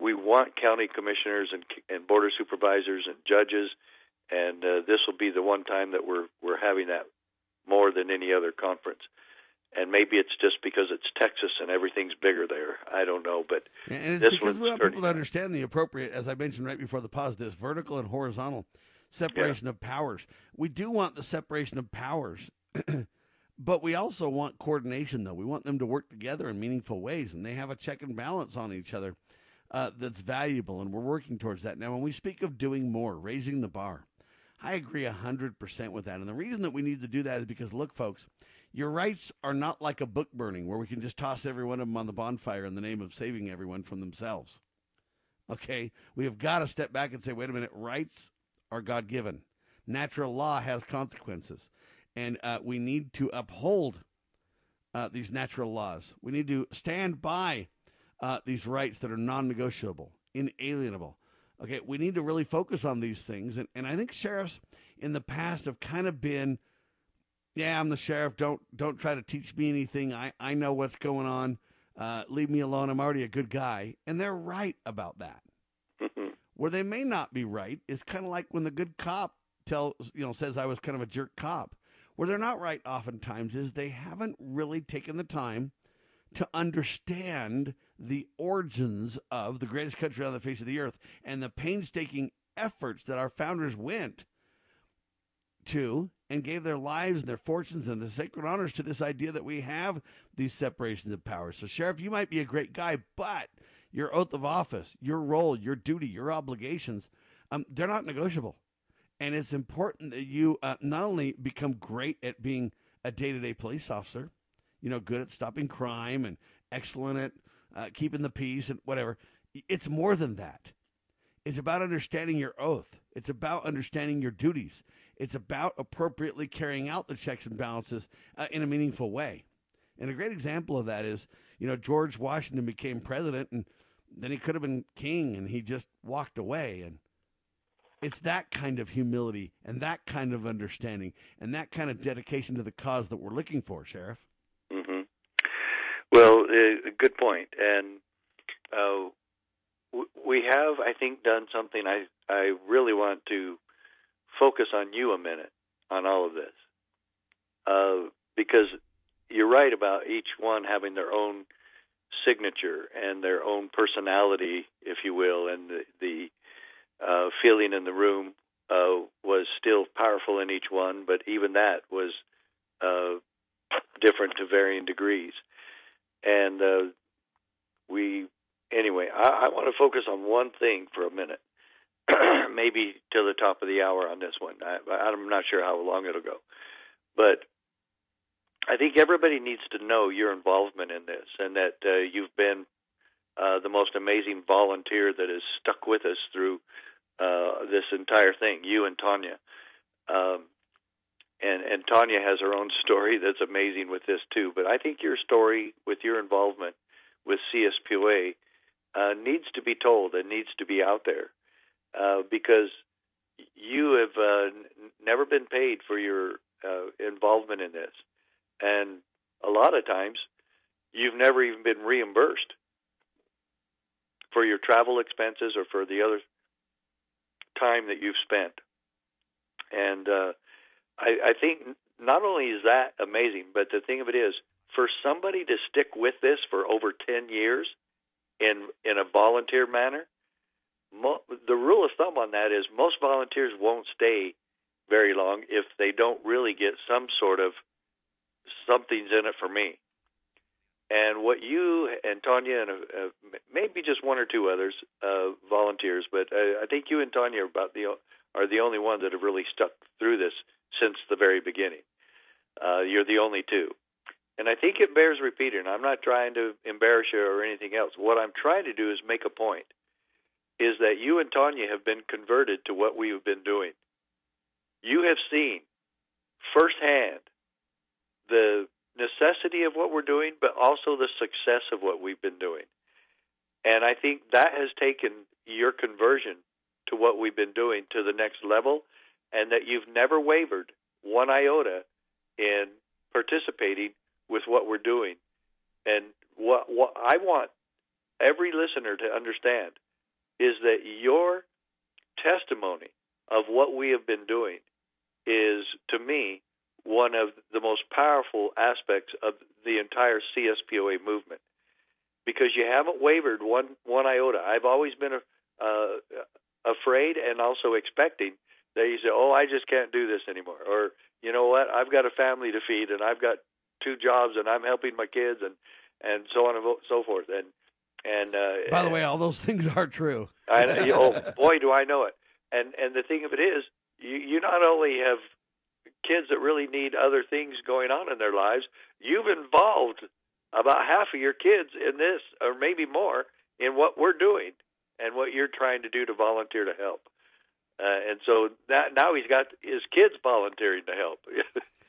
We want county commissioners and, and border supervisors and judges, and uh, this will be the one time that we're we're having that more than any other conference. And maybe it's just because it's Texas and everything's bigger there. I don't know, but and it's this because we want people to understand the appropriate, as I mentioned right before the pause, this vertical and horizontal separation yeah. of powers. We do want the separation of powers. [clears throat] But we also want coordination, though. We want them to work together in meaningful ways, and they have a check and balance on each other uh, that's valuable, and we're working towards that. Now, when we speak of doing more, raising the bar, I agree 100% with that. And the reason that we need to do that is because, look, folks, your rights are not like a book burning where we can just toss every one of them on the bonfire in the name of saving everyone from themselves. Okay? We have got to step back and say, wait a minute, rights are God given. Natural law has consequences and uh, we need to uphold uh, these natural laws. We need to stand by uh, these rights that are non-negotiable, inalienable. Okay, we need to really focus on these things, and, and I think sheriffs in the past have kind of been, yeah, I'm the sheriff. Don't don't try to teach me anything. I I know what's going on. Uh, leave me alone. I'm already a good guy, and they're right about that. [laughs] Where they may not be right is kind of like when the good cop tells you know says I was kind of a jerk cop where they're not right oftentimes is they haven't really taken the time to understand the origins of the greatest country on the face of the earth and the painstaking efforts that our founders went to and gave their lives and their fortunes and the sacred honors to this idea that we have these separations of powers. So, Sheriff, you might be a great guy, but your oath of office, your role, your duty, your obligations, um, they're not negotiable. And it's important that you uh, not only become great at being a day to day police officer, you know, good at stopping crime and excellent at uh, keeping the peace and whatever. It's more than that. It's about understanding your oath. It's about understanding your duties. It's about appropriately carrying out the checks and balances uh, in a meaningful way. And a great example of that is, you know, George Washington became president and then he could have been king and he just walked away. And it's that kind of humility and that kind of understanding and that kind of dedication to the cause that we're looking for, Sheriff. Mm-hmm. Well, uh, good point. And uh, we have, I think, done something. I I really want to focus on you a minute on all of this, uh, because you're right about each one having their own signature and their own personality, if you will, and the, the uh, feeling in the room uh, was still powerful in each one, but even that was uh, different to varying degrees. And uh, we, anyway, I, I want to focus on one thing for a minute, [clears throat] maybe till the top of the hour on this one. I, I'm not sure how long it'll go, but I think everybody needs to know your involvement in this and that uh, you've been uh, the most amazing volunteer that has stuck with us through uh, this entire thing. You and Tanya, um, and and Tanya has her own story that's amazing with this too. But I think your story with your involvement with CSPOA uh, needs to be told and needs to be out there uh, because you have uh, n- never been paid for your uh, involvement in this, and a lot of times you've never even been reimbursed for your travel expenses or for the other time that you've spent. And uh, I, I think not only is that amazing, but the thing of it is, for somebody to stick with this for over 10 years in in a volunteer manner, mo- the rule of thumb on that is most volunteers won't stay very long if they don't really get some sort of something's in it for me. And what you and Tanya and uh, maybe just one or two others uh, volunteers, but I, I think you and Tanya are about the are the only ones that have really stuck through this since the very beginning. Uh, you're the only two, and I think it bears repeating. I'm not trying to embarrass you or anything else. What I'm trying to do is make a point: is that you and Tanya have been converted to what we have been doing. You have seen firsthand the necessity of what we're doing, but also the success of what we've been doing. And I think that has taken your conversion to what we've been doing to the next level, and that you've never wavered one iota in participating with what we're doing. And what, what I want every listener to understand is that your testimony of what we have been doing is, to me, one of the most powerful aspects of the entire CSPOA movement because you haven't wavered one one iota. I've always been uh, afraid and also expecting that you say, "Oh, I just can't do this anymore," or you know what, I've got a family to feed and I've got two jobs and I'm helping my kids and and so on and so forth. And and uh, by the way, all those things are true. I, oh [laughs] boy, do I know it. And and the thing of it is, you you not only have kids that really need other things going on in their lives, you've involved about half of your kids in this, or maybe more, in what we're doing and what you're trying to do to volunteer to help. Uh, and so that, now he's got his kids volunteering to help.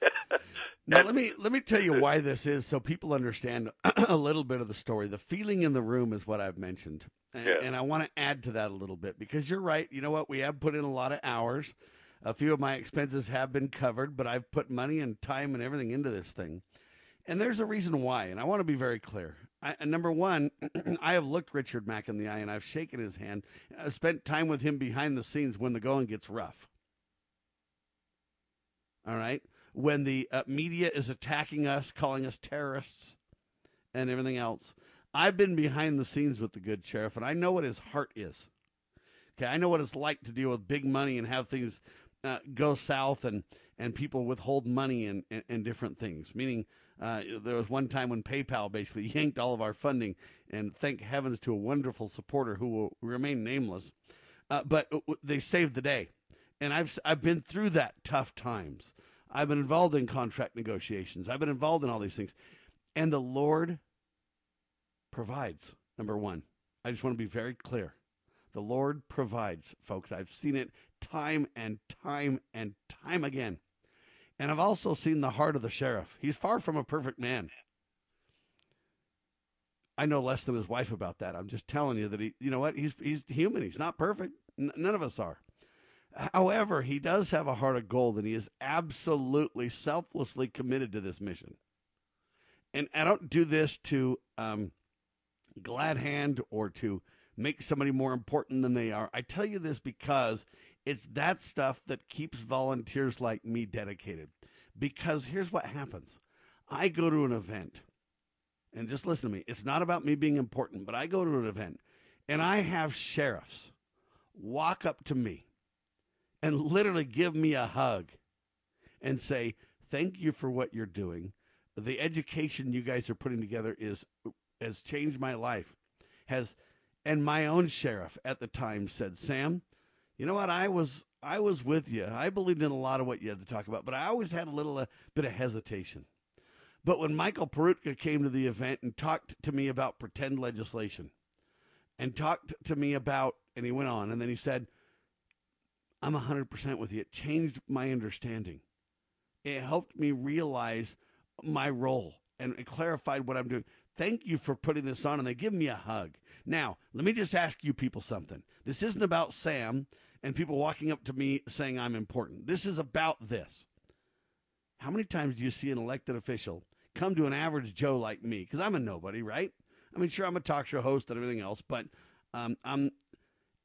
[laughs] now let me let me tell you why this is, so people understand [clears throat] a little bit of the story. The feeling in the room is what I've mentioned, and, Yeah. and I want to add to that a little bit because you're right. You know what? We have put in a lot of hours. A few of my expenses have been covered, but I've put money and time and everything into this thing. And there's a reason why, and I want to be very clear. I, number one, [clears throat] I have looked Richard Mack in the eye and I've shaken his hand. I've spent time with him behind the scenes when the going gets rough. All right? When the uh, media is attacking us, calling us terrorists, and everything else. I've been behind the scenes with the good sheriff, and I know what his heart is. Okay, I know what it's like to deal with big money and have things uh, go south and, and people withhold money and, and, and different things. Meaning, uh, there was one time when PayPal basically [laughs] yanked all of our funding, and thank heavens to a wonderful supporter who will remain nameless. Uh, but they saved the day, and I've I've been through that tough times. I've been involved in contract negotiations. I've been involved in all these things, and the Lord provides. Number one, I just want to be very clear. The Lord provides, folks. I've seen it time and time and time again. And I've also seen the heart of the sheriff. He's far from a perfect man. I know less than his wife about that. I'm just telling you that he, you know what? He's he's human. He's not perfect. N- none of us are. However, he does have a heart of gold, and he is absolutely selflessly committed to this mission. And I don't do this to um, glad hand or to make somebody more important than they are. I tell you this because it's that stuff that keeps volunteers like me dedicated. Because here's what happens I go to an event, and just listen to me. It's not about me being important, but I go to an event, and I have sheriffs walk up to me and literally give me a hug and say, Thank you for what you're doing. The education you guys are putting together is has changed my life. Has and my own sheriff at the time said, Sam, you know what? I was I was with you. I believed in a lot of what you had to talk about, but I always had a little uh, bit of hesitation. But when Michael Peroutka came to the event and talked to me about pretend legislation, and talked to me about, and he went on, and then he said, I'm 100% with you. It changed my understanding. It helped me realize my role and clarified what I'm doing. Thank you for putting this on. And they give me a hug. Now, let me just ask you people something. This isn't about Sam and people walking up to me saying I'm important. This is about this. How many times do you see an elected official come to an average Joe like me? Because I'm a nobody, right? I mean, sure, I'm a talk show host and everything else, but um, I'm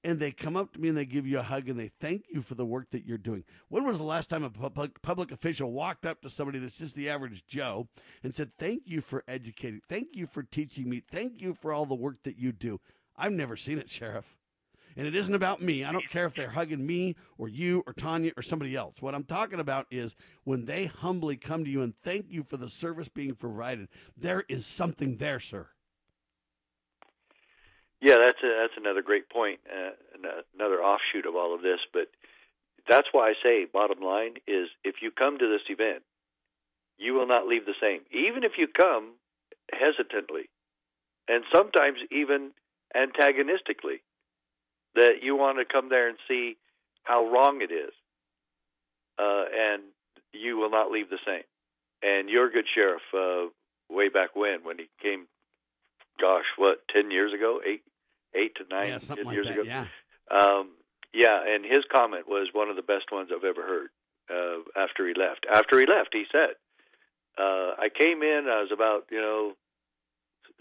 and they come up to me and they give you a hug and they thank you for the work that you're doing. When was the last time a public, public official walked up to somebody that's just the average Joe and said, Thank you for educating, thank you for teaching me, thank you for all the work that you do? I've never seen it, Sheriff. And it isn't about me. I don't care if they're hugging me or you or Tanya or somebody else. What I'm talking about is when they humbly come to you and thank you for the service being provided, there is something there, sir. Yeah, that's a, that's another great point, uh, another offshoot of all of this. But that's why I say, bottom line is, if you come to this event, you will not leave the same. Even if you come hesitantly, and sometimes even antagonistically, that you want to come there and see how wrong it is, uh, and you will not leave the same. And your good sheriff, uh, way back when, when he came gosh, what, ten years ago, eight, eight to nine, yeah, something like years that, ago. Yeah. Um, yeah, and his comment was one of the best ones I've ever heard. Uh, after he left, after he left, he said, uh, "I came in, I was about you know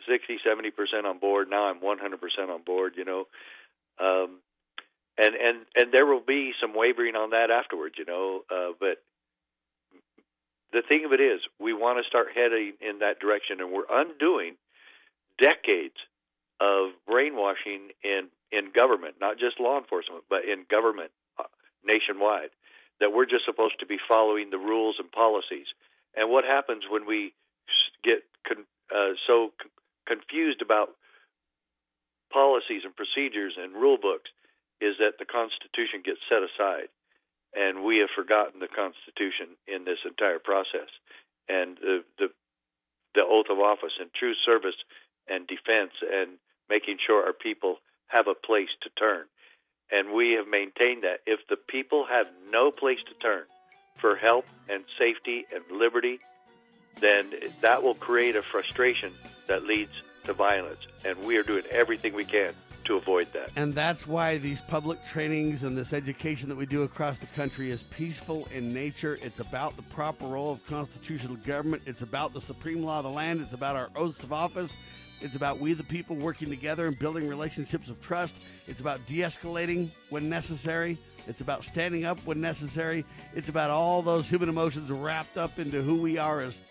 sixty, seventy percent on board. Now I'm one hundred percent on board. You know, um, and and and there will be some wavering on that afterwards. You know, uh, but the thing of it is, we want to start heading in that direction, and we're undoing decades of brainwashing in in government, not just law enforcement, but in government uh, nationwide, that we're just supposed to be following the rules and policies. And what happens when we get con- uh, so c- confused about policies and procedures and rule books is that the Constitution gets set aside, and we have forgotten the Constitution in this entire process. And the the, the oath of office and true service and defense and making sure our people have a place to turn. And we have maintained that if the people have no place to turn for help and safety and liberty, then that will create a frustration that leads to violence. And we are doing everything we can to avoid that. And that's why these public trainings and this education that we do across the country is peaceful in nature. It's about the proper role of constitutional government. It's about the supreme law of the land. It's about our oaths of office. It's about we the people working together and building relationships of trust. It's about de escalating when necessary. It's about standing up when necessary. It's about all those human emotions wrapped up into who we are as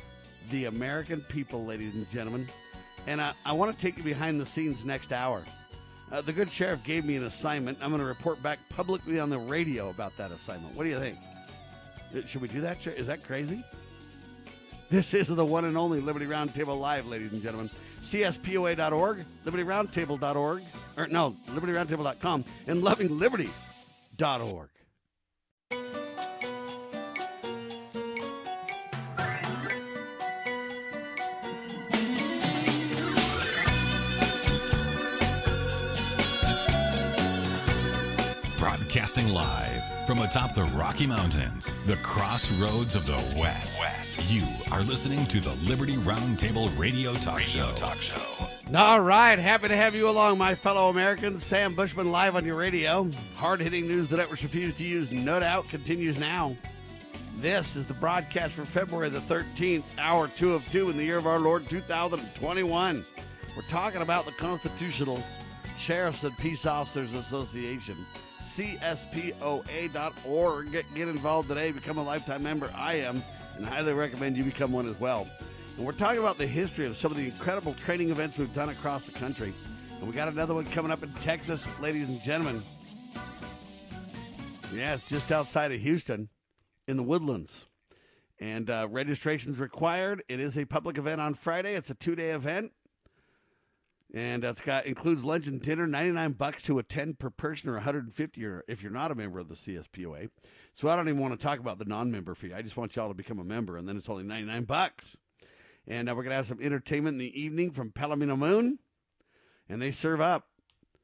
the American people, ladies and gentlemen. And I, I want to take you behind the scenes next hour. Uh, the good sheriff gave me an assignment. I'm going to report back publicly on the radio about that assignment. What do you think? Uh, should we do that? Is that crazy? This is the one and only Liberty Roundtable Live, ladies and gentlemen. CSPOA.org, LibertyRoundtable.org, or no, LibertyRoundtable.com, and LovingLiberty.org. Broadcasting live from atop the Rocky Mountains, the crossroads of the West. West. You are listening to the Liberty Roundtable Radio Talk Show. Talk Show. All right, happy to have you along, my fellow Americans. Sam Bushman live on your radio. Hard hitting news the networks refuse to use, no doubt, continues now. This is the broadcast for February the 13th, hour two of two in the year of our Lord 2021. We're talking about the Constitutional Sheriffs and Peace Officers Association, CSPOA.org. Get, get involved today, become a lifetime member. I am, and highly recommend you become one as well. And we're talking about the history of some of the incredible training events we've done across the country. And we got another one coming up in Texas, ladies and gentlemen. Yeah, it's just outside of Houston in the woodlands. And uh, registration's required. It is a public event on Friday. It's a two day event. And it's got includes lunch and dinner, 99 bucks to attend per person or 150 or if you're not a member of the CSPOA. So I don't even want to talk about the non-member fee. I just want y'all to become a member and then it's only 99 bucks. And uh, we're to have some entertainment in the evening from Palomino Moon. And they serve up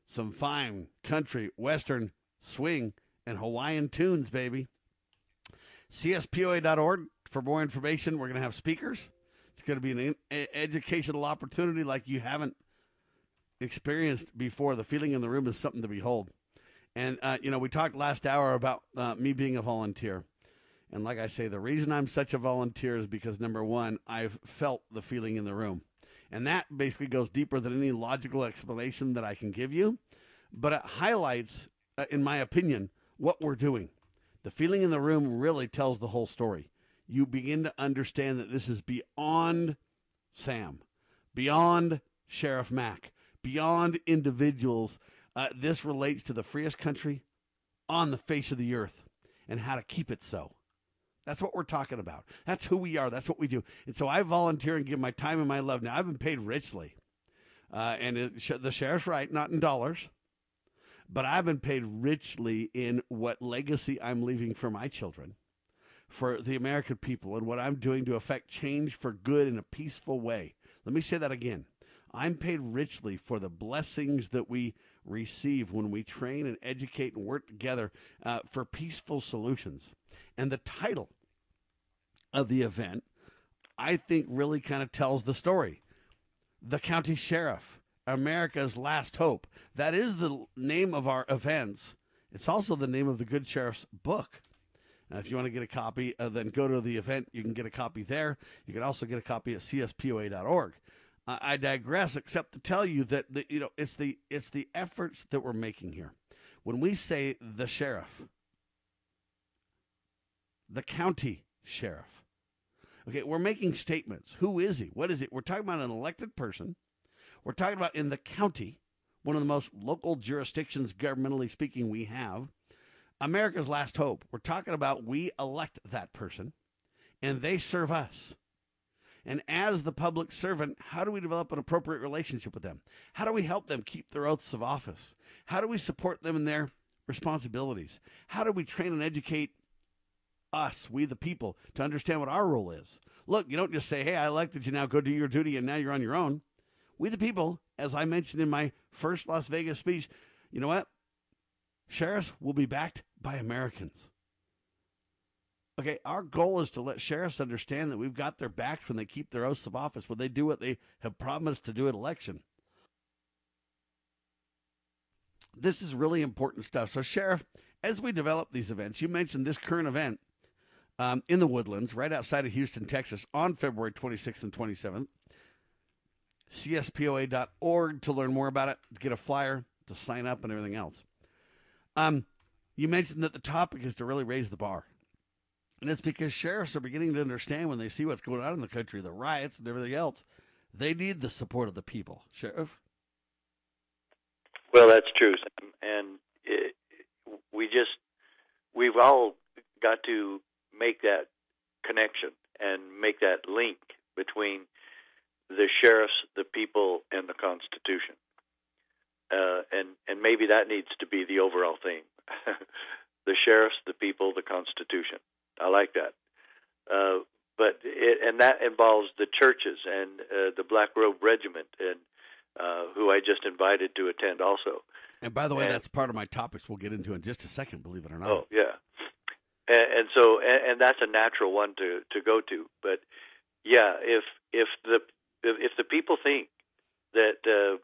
some fine country, western, swing, and Hawaiian tunes, baby. CSPOA.org for more information. We're to have speakers. It's going to be an educational opportunity like you haven't experienced before. The feeling in the room is something to behold. And, uh, you know, we talked last hour about uh, me being a volunteer. And like I say, the reason I'm such a volunteer is because number one, I've felt the feeling in the room. And that basically goes deeper than any logical explanation that I can give you. But it highlights, uh, in my opinion, what we're doing. The feeling in the room really tells the whole story. You begin to understand that this is beyond Sam, beyond Sheriff Mack, beyond individuals. Uh, this relates to the freest country on the face of the earth and how to keep it so. That's what we're talking about. That's who we are. That's what we do. And so I volunteer and give my time and my love. Now, I've been paid richly. Uh, and it, the sheriff's right, not in dollars, but I've been paid richly in what legacy I'm leaving for my children, for the American people, and what I'm doing to affect change for good in a peaceful way. Let me say that again. I'm paid richly for the blessings that we receive when we train and educate and work together uh, for peaceful solutions. And the title of the event, I think, really kind of tells the story. The County Sheriff, America's Last Hope. That is the name of our events. It's also the name of the Good Sheriff's book. Uh, if you want to get a copy, uh, then go to the event. You can get a copy there. You can also get a copy at cspoa.org. I digress, except to tell you that the, you know it's the it's the efforts that we're making here. When we say the sheriff, the county sheriff, okay, we're making statements. Who is he? What is it? We're talking about an elected person. We're talking about in the county, one of the most local jurisdictions, governmentally speaking, we have. America's last hope. We're talking about we elect that person, and they serve us. And as the public servant, how do we develop an appropriate relationship with them? How do we help them keep their oaths of office? How do we support them in their responsibilities? How do we train and educate us, we the people, to understand what our role is? Look, you don't just say, hey, I elected you now, go do your duty, and now you're on your own. We the people, as I mentioned in my first Las Vegas speech, you know what? Sheriffs will be backed by Americans. Okay, our goal is to let sheriffs understand that we've got their backs when they keep their oaths of office, when they do what they have promised to do at election. This is really important stuff. So, Sheriff, as we develop these events, you mentioned this current event um, in the woodlands right outside of Houston, Texas on February 26th and 27th. CSPOA.org to learn more about it, to get a flyer, to sign up, and everything else. Um, you mentioned that the topic is to really raise the bar. And it's because sheriffs are beginning to understand when they see what's going on in the country, the riots and everything else, they need the support of the people. Sheriff? Well, that's true. And it, we just, we've all got to make that connection and make that link between the sheriffs, the people, and the Constitution. Uh, and and maybe that needs to be the overall theme: [laughs] the sheriffs, the people, the Constitution. I like that. Uh, but it, and that involves the churches and uh, the Black Robe Regiment and uh, who I just invited to attend also. And by the way, And- that's part of my topics we'll get into in just a second, believe it or not. Oh yeah, and, and so and, and that's a natural one to to go to. But yeah, if if the if, if the people think that uh,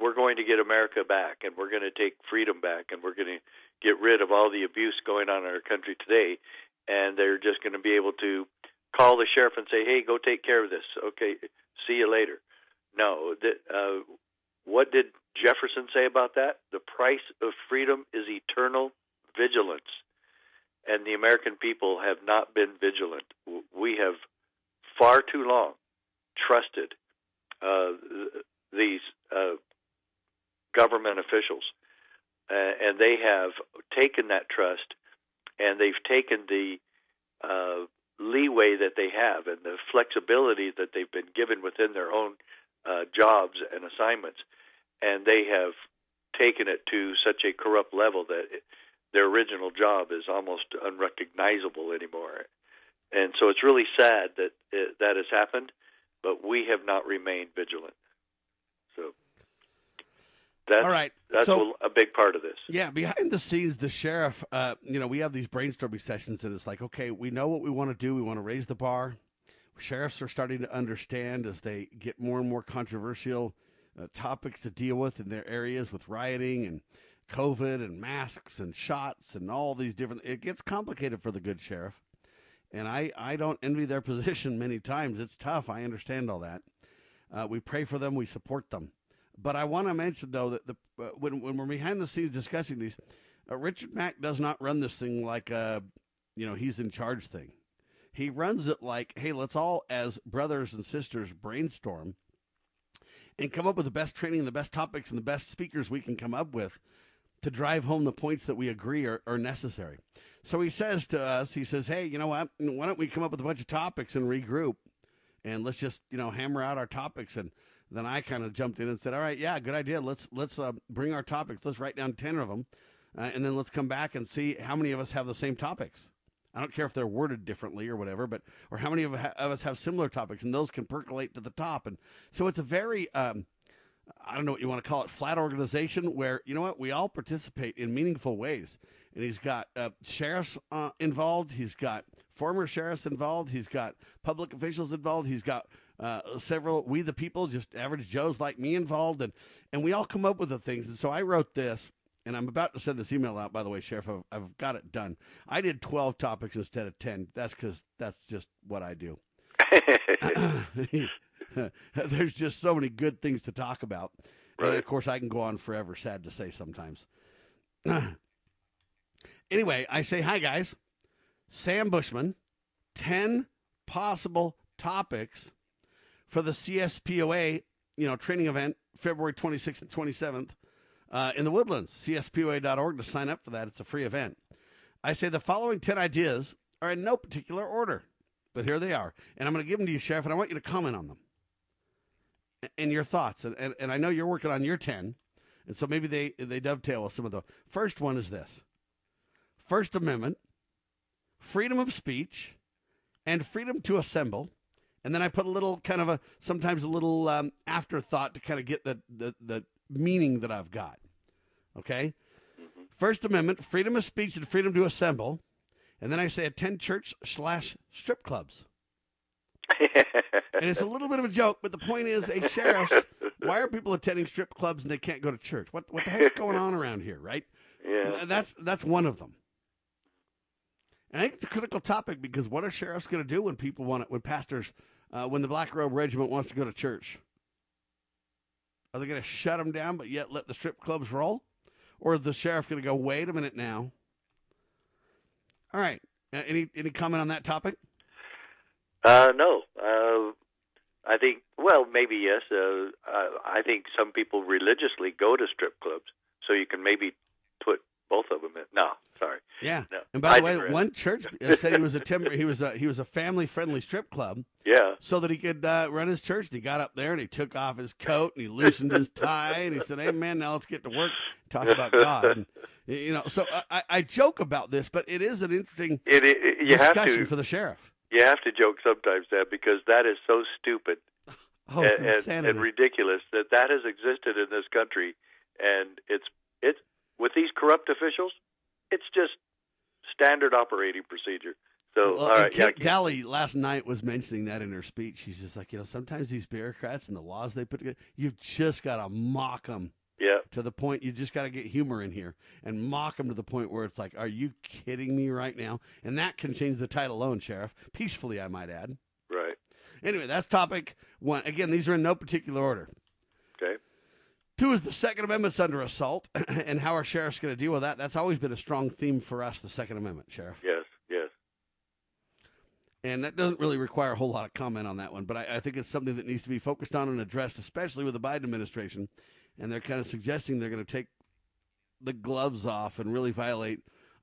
we're going to get America back and we're going to take freedom back and we're going to get rid of all the abuse going on in our country today, and they're just going to be able to call the sheriff and say, "Hey, go take care of this." Okay, see you later. No, that uh, what did Jefferson say about that? The price of freedom is eternal vigilance. And the American people have not been vigilant. We have far too long trusted uh, th- these uh, government officials. And they have taken that trust and they've taken the uh, leeway that they have and the flexibility that they've been given within their own uh, jobs and assignments, and they have taken it to such a corrupt level that it, their original job is almost unrecognizable anymore. And so it's really sad that uh, that has happened, but we have not remained vigilant. That's All right, That's so- a, a big part of this. Yeah, behind the scenes, the sheriff, uh, you know, we have these brainstorming sessions, and it's like, okay, we know what we want to do. We want to raise the bar. Sheriffs are starting to understand as they get more and more controversial uh, topics to deal with in their areas with rioting and COVID and masks and shots and all these different. It gets complicated for the good sheriff, and I I don't envy their [laughs] position many times. It's tough. I understand all that. Uh, we pray for them. We support them. But I want to mention though that the uh, when when we're behind the scenes discussing these, uh, Richard Mack does not run this thing like a you know he's in charge thing. He runs it like, hey, let's all as brothers and sisters brainstorm and come up with the best training, the best topics, and the best speakers we can come up with to drive home the points that we agree are, are necessary. So he says to us, he says, hey, you know what? Why don't we come up with a bunch of topics and regroup, and let's just you know hammer out our topics and then I kind of jumped in and said, "All right, yeah, good idea. Let's let's uh, bring our topics. Let's write down ten of them, uh, and then let's come back and see how many of us have the same topics. I don't care if they're worded differently or whatever, but or how many of, of us have similar topics, and those can percolate to the top. And so it's a very um, I don't know what you want to call it, flat organization where you know what we all participate in meaningful ways. And he's got uh, sheriffs uh, involved. He's got former sheriffs involved. He's got public officials involved. He's got uh, several we the people, just average Joes like me involved, and and we all come up with the things. And so I wrote this, and I'm about to send this email out. By the way, Sheriff, I've, I've got it done. I did 12 topics instead of 10. That's because that's just what I do. [laughs] [laughs] There's just so many good things to talk about. And of course, I can go on forever. Sad to say sometimes. [clears throat] anyway, I say hi, guys. Sam Bushman, 10 possible topics for the CSPOA, you know, training event, February 26th and 27th uh, in the Woodlands. CSPOA.org to sign up for that. It's a free event. I say the following 10 ideas are in no particular order, but here they are. And I'm going to give them to you, Sheriff, and I want you to comment on them and your thoughts. And, and, and I know you're working on your 10, and so maybe they, they dovetail with some of the. First one is this First Amendment, freedom of speech, and freedom to assemble. And then I put a little kind of a sometimes a little um, afterthought to kind of get the, the, the meaning that I've got. Okay? First Amendment, freedom of speech and freedom to assemble. And then I say attend church slash strip clubs. and it's a little bit of a joke, but the point is, a sheriff, why are people attending strip clubs and they can't go to church? What what the heck's going [laughs] on around here, right? Yeah. That's that's one of them. And I think it's a critical topic because what are sheriffs going to do when people want it, when pastors, uh, when the Black Robe Regiment wants to go to church? Are they going to shut them down, but yet let the strip clubs roll? Or is the sheriff going to go, wait a minute now? All right. Uh, any any comment on that topic? Uh, no. Uh, I think, well, maybe yes. Uh, I think some people religiously go to strip clubs, so you can maybe both of them. No, sorry. Yeah. No, And by I the way, digress. one church [laughs] uh, said he was a timber, he was a he was a family friendly strip club. Yeah. So that he could uh, run his church. And he got up there and he took off his coat and he loosened his tie and he said, "Hey man, now let's get to work. Talk about [laughs] God." And, you know, so I- I, joke about this, but it is an interesting It, it, it- you have discussion to for the sheriff. you have to joke sometimes, Dad, because that is so stupid. [laughs] Oh, it's and, and, and ridiculous that that has existed in this country, and it's it's with these corrupt officials, it's just standard operating procedure. So, Well, all right, and yeah, Dalley last night was mentioning that in her speech. She's just like, you know, sometimes these bureaucrats and the laws they put together, you've just got to mock them. Yeah. To the point, you just got to get humor in here and mock them to the point where it's like, are you kidding me right now? And that can change the title alone, Sheriff. Peacefully, I might add. right. Anyway, that's topic one. Again, these are in no particular order. Two is the Second Amendment's under assault, [clears throat] and how our sheriff's going to deal with that. That's always been a strong theme for us, the Second Amendment, Sheriff. Yes. Yes. And that doesn't really require a whole lot of comment on that one, but I, I think it's something that needs to be focused on and addressed, especially with the Biden administration. And they're kind of suggesting they're going to take the gloves off and really violate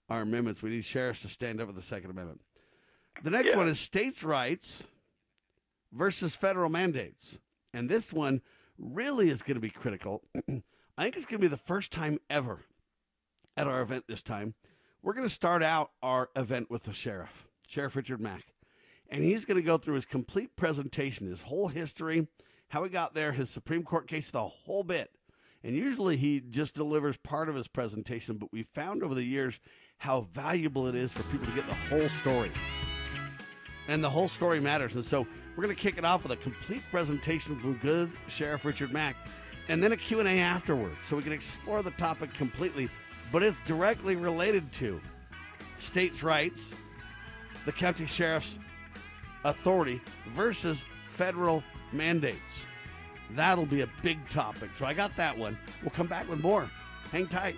our amendments. We need sheriffs to stand up for the Second Amendment. The next Yeah. one is states' rights versus federal mandates. And this one really is going to be critical. [clears throat] I think it's going to be the first time ever at our event this time. We're going to start out our event with the sheriff, Sheriff Richard Mack. And he's going to go through his complete presentation, his whole history, how he got there, his Supreme Court case, the whole bit. And usually he just delivers part of his presentation, but we found over the years how valuable it is for people to get the whole story. And the whole story matters. And so we're going to kick it off with a complete presentation from good Sheriff Richard Mack and then a Q&A afterwards so we can explore the topic completely, but it's directly related to states' rights, the county sheriff's authority versus federal mandates. That'll be a big topic. So I got that one. We'll come back with more. Hang tight.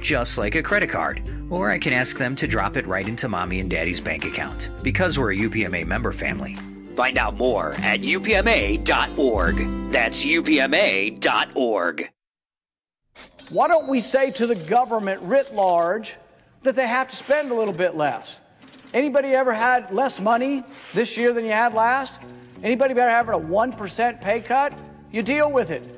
just like a credit card. Or I can ask them to drop it right into mommy and daddy's bank account, because we're a UPMA member family. Find out more at upma.org. That's upma.org. Why don't we say to the government writ large that they have to spend a little bit less? Anybody ever had less money this year than you had last? Anybody ever having a 1% pay cut? You deal with it.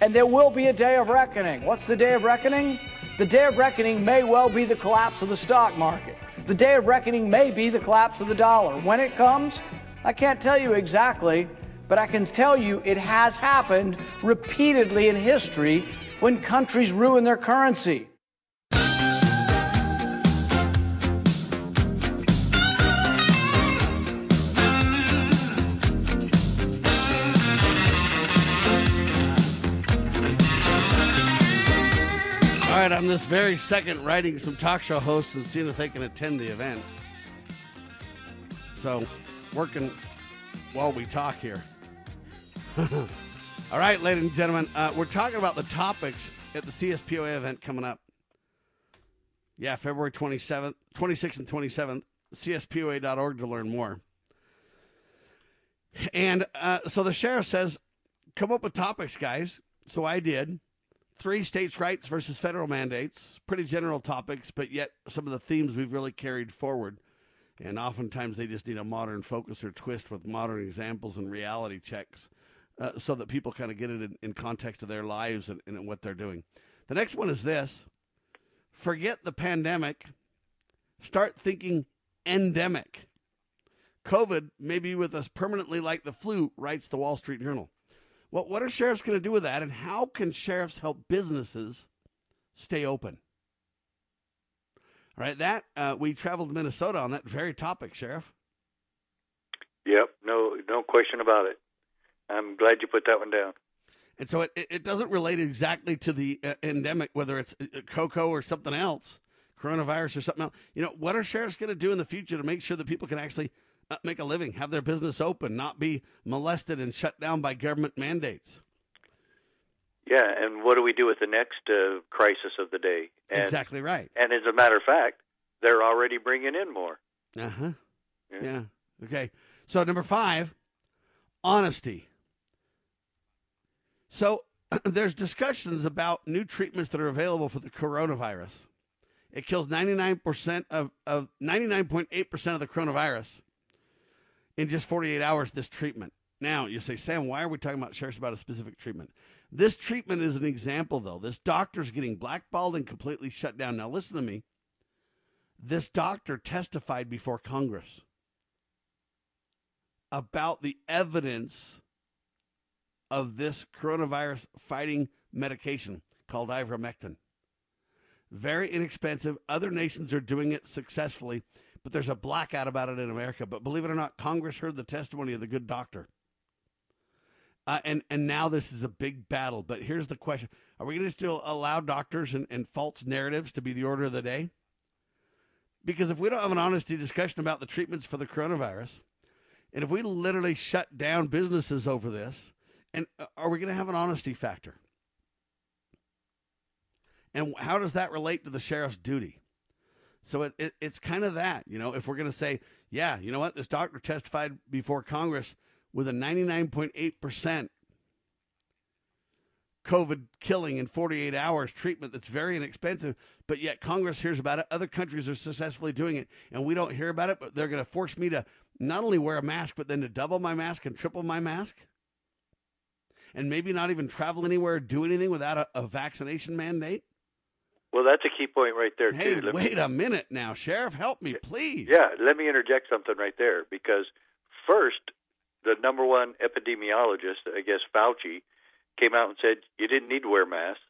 and there will be a day of reckoning. What's the day of reckoning? The day of reckoning may well be the collapse of the stock market. The day of reckoning may be the collapse of the dollar. When it comes, I can't tell you exactly, but I can tell you it has happened repeatedly in history when countries ruin their currency. Right, on this very second, writing some talk show hosts and seeing if they can attend the event. So, working while we talk here. [laughs] All right, ladies and gentlemen, uh, we're talking about the topics at the CSPOA event coming up. Yeah, February 27th, 26th and 27th, cspoa.org to learn more. And uh, so the sheriff says, come up with topics, guys. So I did. Three states' rights versus federal mandates. Pretty general topics, but yet some of the themes we've really carried forward. And oftentimes they just need a modern focus or twist with modern examples and reality checks uh, so that people kind of get it in, in context of their lives and, and what they're doing. The next one is this forget the pandemic, start thinking endemic. COVID may be with us permanently like the flu, writes the Wall Street Journal. Well, what are sheriffs going to do with that, and how can sheriffs help businesses stay open? All right, that uh, we traveled to Minnesota on that very topic, Sheriff. Yep, no, no question about it. I'm glad you put that one down. And so it, it doesn't relate exactly to the uh, endemic, whether it's uh, cocoa or something else, coronavirus or something else. You know, what are sheriffs going to do in the future to make sure that people can actually uh, make a living, have their business open, not be molested and shut down by government mandates? Yeah, and what do we do with the next uh, crisis of the day? And, exactly right. And as a matter of fact, they're already bringing in more. Uh huh. Yeah. yeah. Okay. So number five, honesty. So [clears throat] there's discussions about new treatments that are available for the coronavirus. It kills 99% of, of 99.8% of the coronavirus in just 48 hours, this treatment. Now, you say, Sam, why are we talking about sheriffs about a specific treatment? This treatment is an example, though. This doctor's getting blackballed and completely shut down. Now, listen to me. This doctor testified before Congress about the evidence of this coronavirus fighting medication called ivermectin. Very inexpensive. Other nations are doing it successfully, but there's a blackout about it in America. But believe it or not, Congress heard the testimony of the good doctor. Uh, and and now this is a big battle. But here's the question: Are we going to still allow doctors and, and false narratives to be the order of the day? Because if we don't have an honesty discussion about the treatments for the coronavirus, and if we literally shut down businesses over this, and uh, are we going to have an honesty factor? And how does that relate to the sheriff's duty? So it, it, it's kind of that, you know, if we're going to say, yeah, you know what, this doctor testified before Congress with a 99.8% COVID killing in 48 hours treatment that's very inexpensive, but yet Congress hears about it. Other countries are successfully doing it, and we don't hear about it, but they're going to force me to not only wear a mask, but then to double my mask and triple my mask? And maybe not even travel anywhere or do anything without a, a vaccination mandate? Well, that's a key point right there. Hey, too. wait me, a minute now, Sheriff. Help me, please. Yeah, let me interject something right there because first, the number one epidemiologist, I guess Fauci, came out and said you didn't need to wear masks.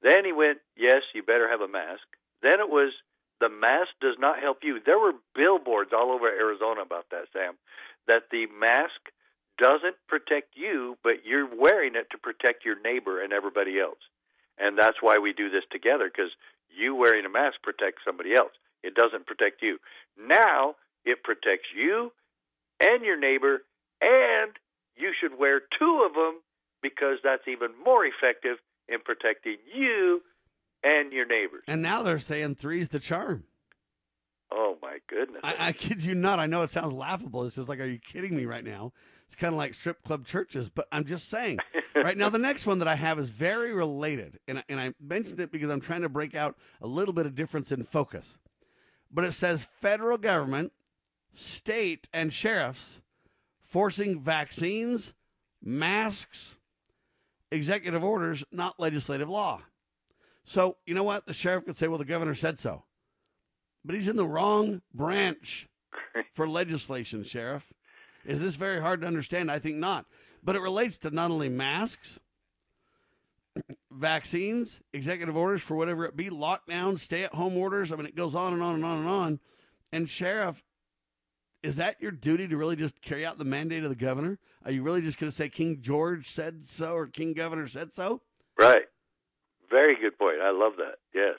Then he went, yes, you better have a mask. Then it was the mask does not help you. There were billboards all over Arizona about that, Sam, that the mask doesn't protect you, but you're wearing it to protect your neighbor and everybody else. And that's why we do this together because you wearing a mask protects somebody else. It doesn't protect you. Now it protects you and your neighbor, and you should wear two of them because that's even more effective in protecting you and your neighbors. And now they're saying three's the charm. Oh my goodness! I, I kid you not. I know it sounds laughable. It's just like, are you kidding me right now? It's kind of like strip club churches, but I'm just saying. right now, the next one that I have is very related, and and I mentioned it because I'm trying to break out a little bit of difference in focus. But it says federal government, state, and sheriffs forcing vaccines, masks, executive orders, not legislative law. So, you know what? The sheriff could say, well, the governor said so. But he's in the wrong branch [laughs] for legislation, sheriff. Is this very hard to understand? I think not. But it relates to not only masks, [clears throat] vaccines, executive orders for whatever it be, lockdowns, stay at home orders. I mean, it goes on and on and on and on. And, Sheriff, is that your duty to really just carry out the mandate of the governor? Are you really just going to say King George said so or King Governor said so? Right. Very good point. I love that. Yes.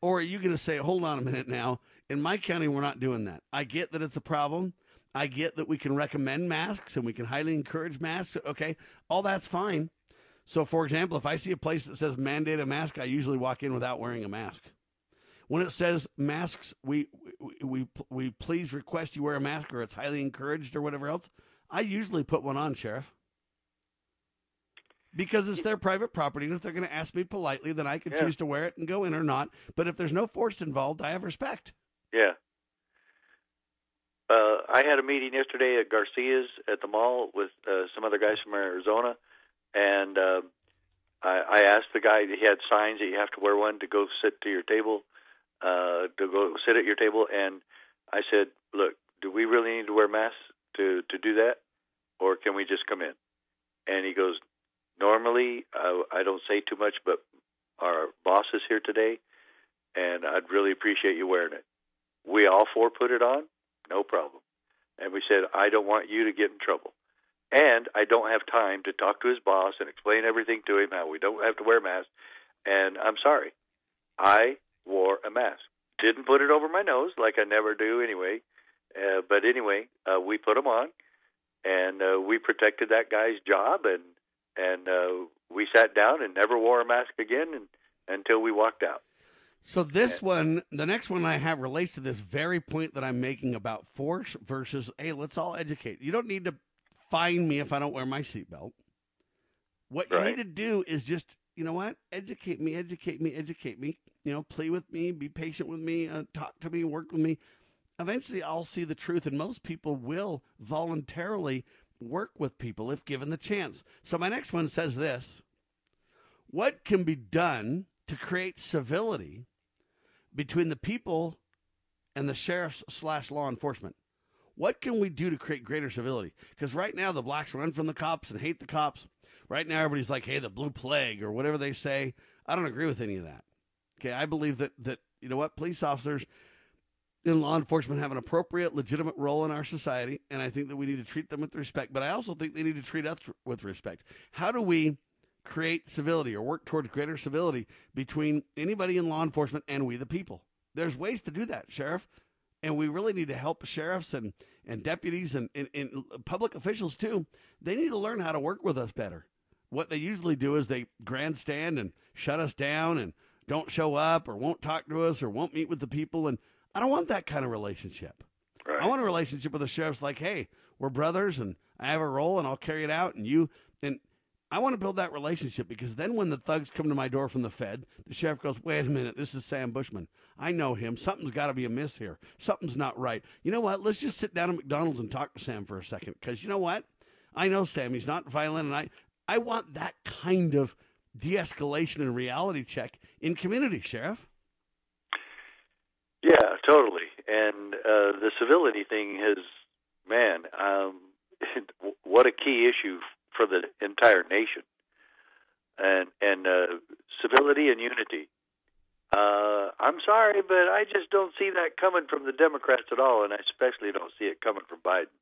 Or are you going to say, hold on a minute now? In my county, we're not doing that. I get that it's a problem. I get that we can recommend masks and we can highly encourage masks. Okay. All that's fine. So, for example, if I see a place that says mandate a mask, I usually walk in without wearing a mask. When it says masks, we, we, we, we please request you wear a mask or it's highly encouraged or whatever else, I usually put one on, Sheriff because it's their private property. And if they're going to ask me politely, then I can yeah. choose to wear it and go in or not. But if there's no force involved, I have respect. Yeah. Uh, I had a meeting yesterday at Garcia's at the mall with uh, some other guys from Arizona, and uh, I, I asked the guy. He had signs that you have to wear one to go sit to your table, uh, to go sit at your table, and I said, "Look, do we really need to wear masks to to do that, or can we just come in?" And he goes, "Normally, uh, I don't say too much, but our boss is here today, and I'd really appreciate you wearing it." We all four put it on, no problem. And we said, "I don't want you to get in trouble." And I don't have time to talk to his boss and explain everything to him how we don't have to wear masks. And I'm sorry. I wore a mask. Didn't put it over my nose like I never do anyway. Uh, but anyway, uh, we put them on, and uh, we protected that guy's job, and and uh, we sat down and never wore a mask again and, until we walked out. So this one, the next one I have relates to this very point that I'm making about force versus hey, let's all educate. You don't need to fine me if I don't wear my seatbelt. What you need to do is just, you know what, educate me, educate me, educate me. You know, play with me, be patient with me, uh, talk to me, work with me. Eventually, I'll see the truth, and most people will voluntarily work with people if given the chance. So my next one says this: What can be done to create civility between the people and the sheriffs slash law enforcement? What can we do to create greater civility? Because right now the blacks run from the cops and hate the cops. Right now everybody's like, "Hey, the blue plague" or whatever they say. I don't agree with any of that. Okay, I believe that that you know what police officers in law enforcement have an appropriate, legitimate role in our society, and I think that we need to treat them with respect. But I also think they need to treat us with respect. How do we create civility or work towards greater civility between anybody in law enforcement and we the people? There's ways to do that, sheriff, and we really need to help sheriffs and and deputies and, and, and public officials too. They need to learn how to work with us better. What they usually do is they grandstand and shut us down and don't show up or won't talk to us or won't meet with the people. And I don't want that kind of relationship. Right. I want a relationship with the sheriff's like, hey, we're brothers and I have a role and I'll carry it out. And you, I want to build that relationship because then when the thugs come to my door from the Fed, the sheriff goes, wait a minute, this is Sam Bushman. I know him. Something's got to be amiss here. Something's not right. You know what? Let's just sit down at McDonald's and talk to Sam for a second because you know what? I know Sam. He's not violent. And I, I want that kind of de escalation and reality check in community, Sheriff. Yeah, totally. And uh, the civility thing has, man, um, [laughs] what a key issue for the entire nation. And and uh, civility and unity. Uh, I'm sorry, but I just don't see that coming from the Democrats at all, and I especially don't see it coming from Biden.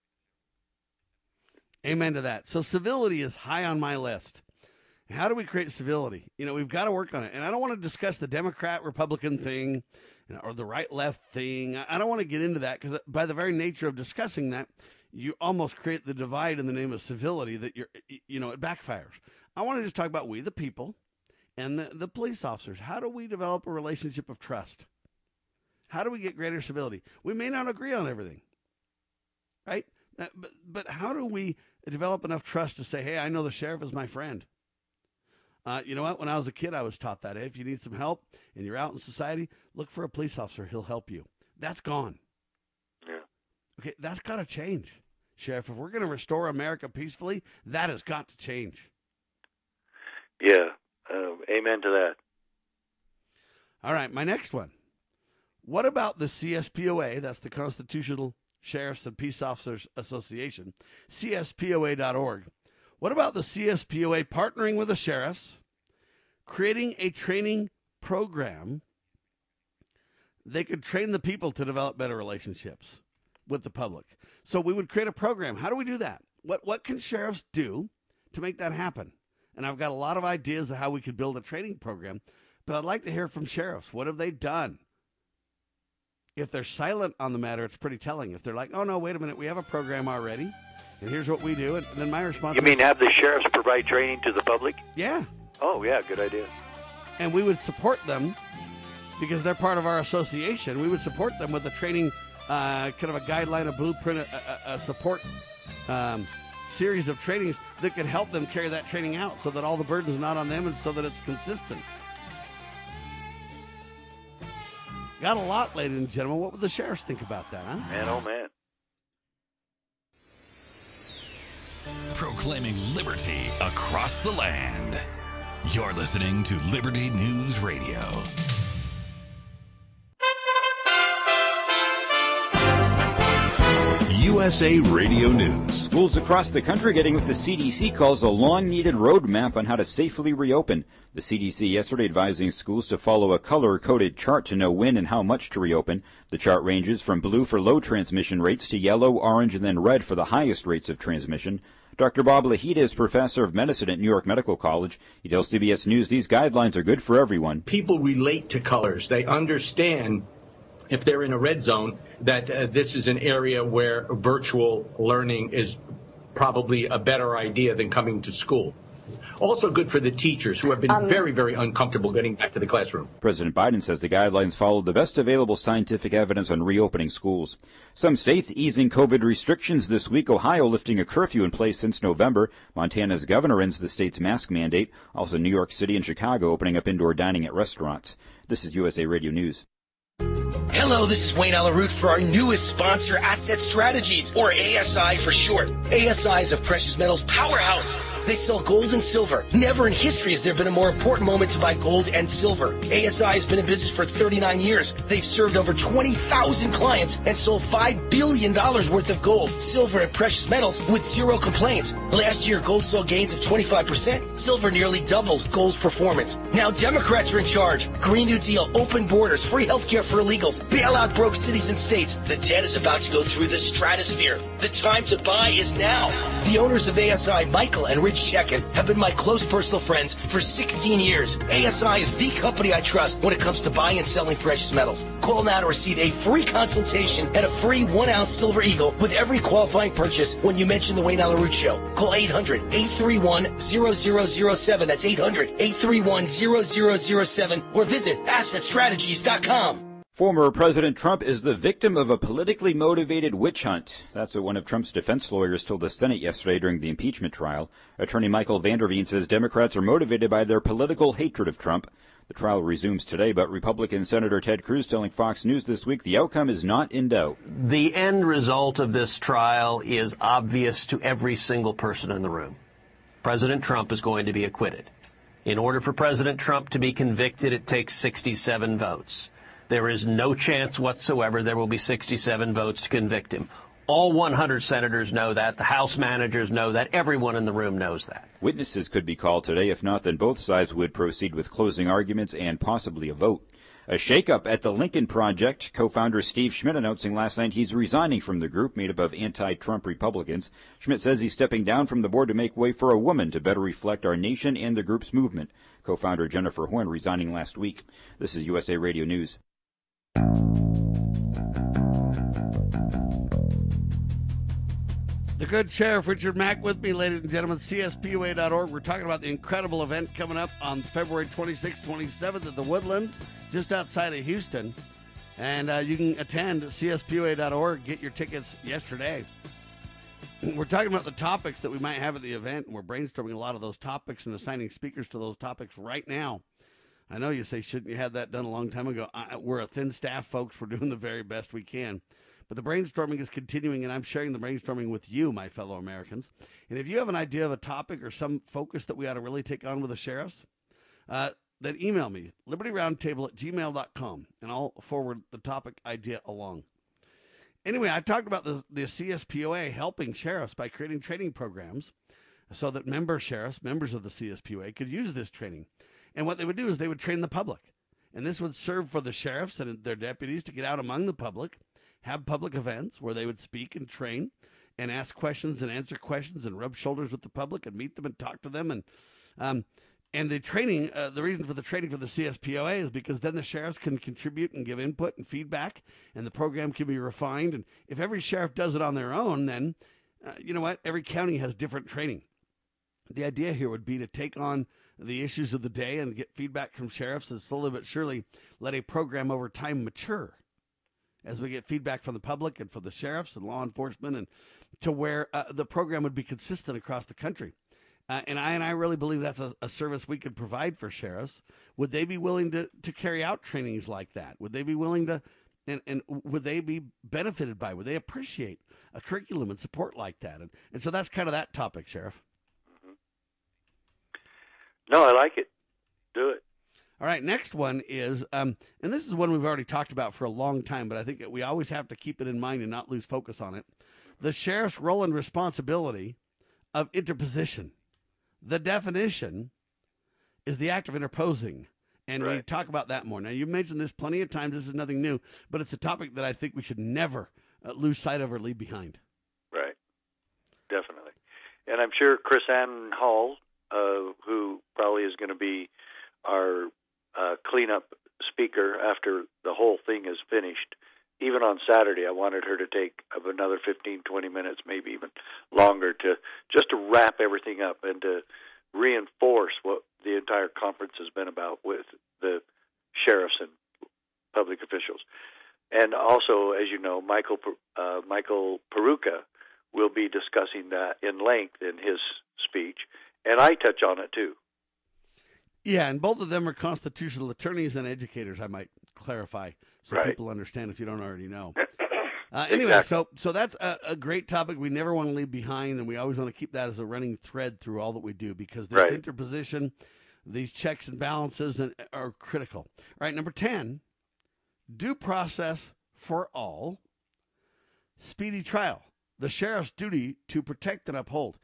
Amen to that. So civility is high on my list. How do we create civility? You know, we've got to work on it. And I don't want to discuss the Democrat Republican thing or the right left thing. I don't want to get into that because, by the very nature of discussing that, you almost create the divide in the name of civility that you're, you know, it backfires. I want to just talk about we, the people, and the, the police officers. How do we develop a relationship of trust? How do we get greater civility? We may not agree on everything, right? Uh, but, but how do we develop enough trust to say, hey, I know the sheriff is my friend? Uh, you know what? When I was a kid, I was taught that. Hey, if you need some help and you're out in society, look for a police officer. He'll help you. That's gone. Yeah. Okay, that's got to change, Sheriff. If we're going to restore America peacefully, that has got to change. Yeah. Uh, amen to that. All right, my next one. What about the CSPOA? That's the Constitutional Sheriffs and Peace Officers Association, CSPOA.org. What about the CSPOA partnering with the sheriffs, creating a training program? They could train the people to develop better relationships with the public. So we would create a program. How do we do that? What what can sheriffs do to make that happen? And I've got a lot of ideas of how we could build a training program, but I'd like to hear from sheriffs. What have they done? If they're silent on the matter, it's pretty telling. If they're like, "Oh no, wait a minute, we have a program already." and here's what we do. And then my response. You mean have the sheriffs provide training to the public? Yeah. Oh yeah, good idea. And we would support them because they're part of our association. We would support them with a training, uh, kind of a guideline, a blueprint, a, a, a support um, series of trainings that could help them carry that training out, so that all the burden's not on them, and so that it's consistent. Got a lot, ladies and gentlemen. What would the sheriffs think about that, huh? Man, oh man. proclaiming liberty across the land. You're listening to Liberty News Radio. USA Radio News. Schools across the country getting what the CDC calls a long needed roadmap on how to safely reopen. The CDC yesterday advising schools to follow a color coded chart to know when and how much to reopen. The chart ranges from blue for low transmission rates to yellow, orange, and then red for the highest rates of transmission. Dr. Bob Lahita is professor of medicine at New York Medical College. He tells CBS News these guidelines are good for everyone. People relate to colors. They understand if they're in a red zone that uh, this is an area where virtual learning is probably a better idea than coming to school. Also good for the teachers who have been um, very, very uncomfortable getting back to the classroom. President Biden says the guidelines follow the best available scientific evidence on reopening schools. Some states easing COVID restrictions this week. Ohio lifting a curfew in place since November. Montana's governor ends the state's mask mandate. Also, New York City and Chicago opening up indoor dining at restaurants. This is USA Radio News. Hello, this is Wayne Allyn Root for our newest sponsor, Asset Strategies, or ASI for short. ASI is a precious metals powerhouse. They sell gold and silver. Never in history has there been a more important moment to buy gold and silver. ASI has been in business for 39 years. They've served over 20,000 clients and sold $5 billion worth of gold, silver, and precious metals with zero complaints. Last year, gold saw gains of 25%. Silver nearly doubled gold's performance. Now Democrats are in charge. Green New Deal, open borders, free healthcare for illegals, Bailout broke cities and states. The debt is about to go through the stratosphere. The time to buy is now. The owners of ASI, Michael and Rich Checkan, have been my close personal friends for 16 years. ASI is the company I trust when it comes to buying and selling precious metals. Call now to receive a free consultation and a free one ounce silver eagle with every qualifying purchase when you mention the Wayne Allyn Root Show. Call 800 831 0007. That's 800 831 0007 or visit assetstrategies.com. Former President Trump is the victim of a politically motivated witch hunt. That's what one of Trump's defense lawyers told the Senate yesterday during the impeachment trial. Attorney Michael Van der Veen says Democrats are motivated by their political hatred of Trump. The trial resumes today, but Republican Senator Ted Cruz telling Fox News this week the outcome is not in doubt. The end result of this trial is obvious to every single person in the room. President Trump is going to be acquitted. In order for President Trump to be convicted, it takes 67 votes. There is no chance whatsoever there will be 67 votes to convict him. All 100 senators know that. The House managers know that. Everyone in the room knows that. Witnesses could be called today. If not, then both sides would proceed with closing arguments and possibly a vote. A shakeup at the Lincoln Project. Co-founder Steve Schmidt announcing last night he's resigning from the group made up of anti-Trump Republicans. Schmidt says he's stepping down from the board to make way for a woman to better reflect our nation and the group's movement. Co-founder Jennifer Horn resigning last week. This is USA Radio News. The good Sheriff Richard Mack with me, ladies and gentlemen, CSPOA.org. We're talking about the incredible event coming up on February 26th, 27th at the Woodlands, just outside of Houston. And uh, you can attend CSPOA.org, get your tickets yesterday. [clears throat] We're talking about the topics that we might have at the event, and we're brainstorming a lot of those topics and assigning speakers to those topics right now. I know you say, shouldn't you have that done a long time ago? I, we're a thin staff, folks. We're doing the very best we can. But the brainstorming is continuing, and I'm sharing the brainstorming with you, my fellow Americans. And if you have an idea of a topic or some focus that we ought to really take on with the sheriffs, uh, then email me, libertyroundtable at gmail.com, and I'll forward the topic idea along. Anyway, I talked about the, the CSPOA helping sheriffs by creating training programs so that member sheriffs, members of the CSPOA, could use this training. And what they would do is they would train the public. And this would serve for the sheriffs and their deputies to get out among the public, have public events where they would speak and train and ask questions and answer questions and rub shoulders with the public and meet them and talk to them. And, um, and the training, uh, the reason for the training for the CSPOA is because then the sheriffs can contribute and give input and feedback, and the program can be refined. And if every sheriff does it on their own, then uh, you know what? Every county has different training. The idea here would be to take on the issues of the day and get feedback from sheriffs and slowly but surely let a program over time mature as we get feedback from the public and from the sheriffs and law enforcement and to where uh, the program would be consistent across the country. Uh, and I and I really believe that's a, a, service we could provide for sheriffs. Would they be willing to, to carry out trainings like that? Would they be willing to and, and would they be benefited by? Would they appreciate a curriculum and support like that? And, and so that's kind of that topic, Sheriff. No, I like it. Do it. All right, next one is, um, and this is one we've already talked about for a long time, but I think we always have to keep it in mind and not lose focus on it. the sheriff's role and responsibility of interposition. The definition is the act of interposing. And we talk about that more. Now, you've mentioned this plenty of times. This is nothing new, but it's a topic that I think we should never uh, lose sight of or leave behind. Right. Definitely. And I'm sure Chris Ann Hall, uh, who probably is going to be our uh, cleanup speaker after the whole thing is finished, even on Saturday, I wanted her to take another 15, 20 minutes, maybe even longer, to just to wrap everything up and to reinforce what the entire conference has been about with the sheriffs and public officials. And also, as you know, Michael uh, Michael Peroutka will be discussing that in length in his speech, and I touch on it too. Yeah, and both of them are constitutional attorneys and educators. I might clarify so Right. people understand if you don't already know. [coughs] Uh, anyway, Exactly. so so that's a, a great topic. We never want to leave behind, and we always want to keep that as a running thread through all that we do because this Right. interposition, these checks and balances, and, are critical. All right, number ten, due process for all, speedy trial. The sheriff's duty to protect and uphold.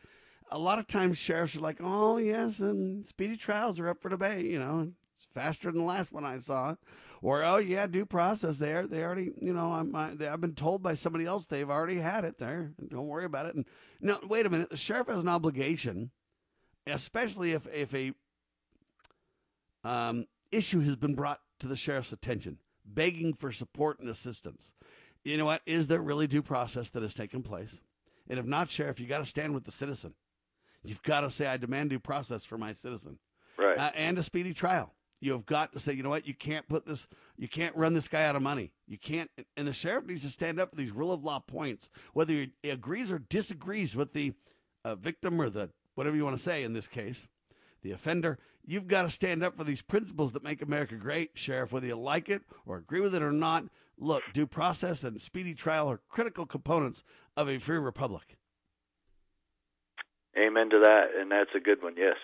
A lot of times, sheriffs are like, "Oh yes, and speedy trials are up for debate." You know, it's faster than the last one I saw. Or oh yeah, due process. There, they already, you know, I'm, I, they, I've been told by somebody else they've already had it there. Don't worry about it. And no, wait a minute. The sheriff has an obligation, especially if if a um, issue has been brought to the sheriff's attention, begging for support and assistance. You know what? Is there really due process that has taken place? And if not, sheriff, you got to stand with the citizen. You've got to say, I demand due process for my citizen Right. uh, and a speedy trial. You have got to say, you know what? You can't put this, you can't run this guy out of money. You can't, and the sheriff needs to stand up for these rule of law points, whether he agrees or disagrees with the uh, victim or the whatever you want to say in this case, the offender. You've got to stand up for these principles that make America great, sheriff, whether you like it or agree with it or not. Look, due process and speedy trial are critical components of a free republic. Amen to that, and that's a good one. Yes.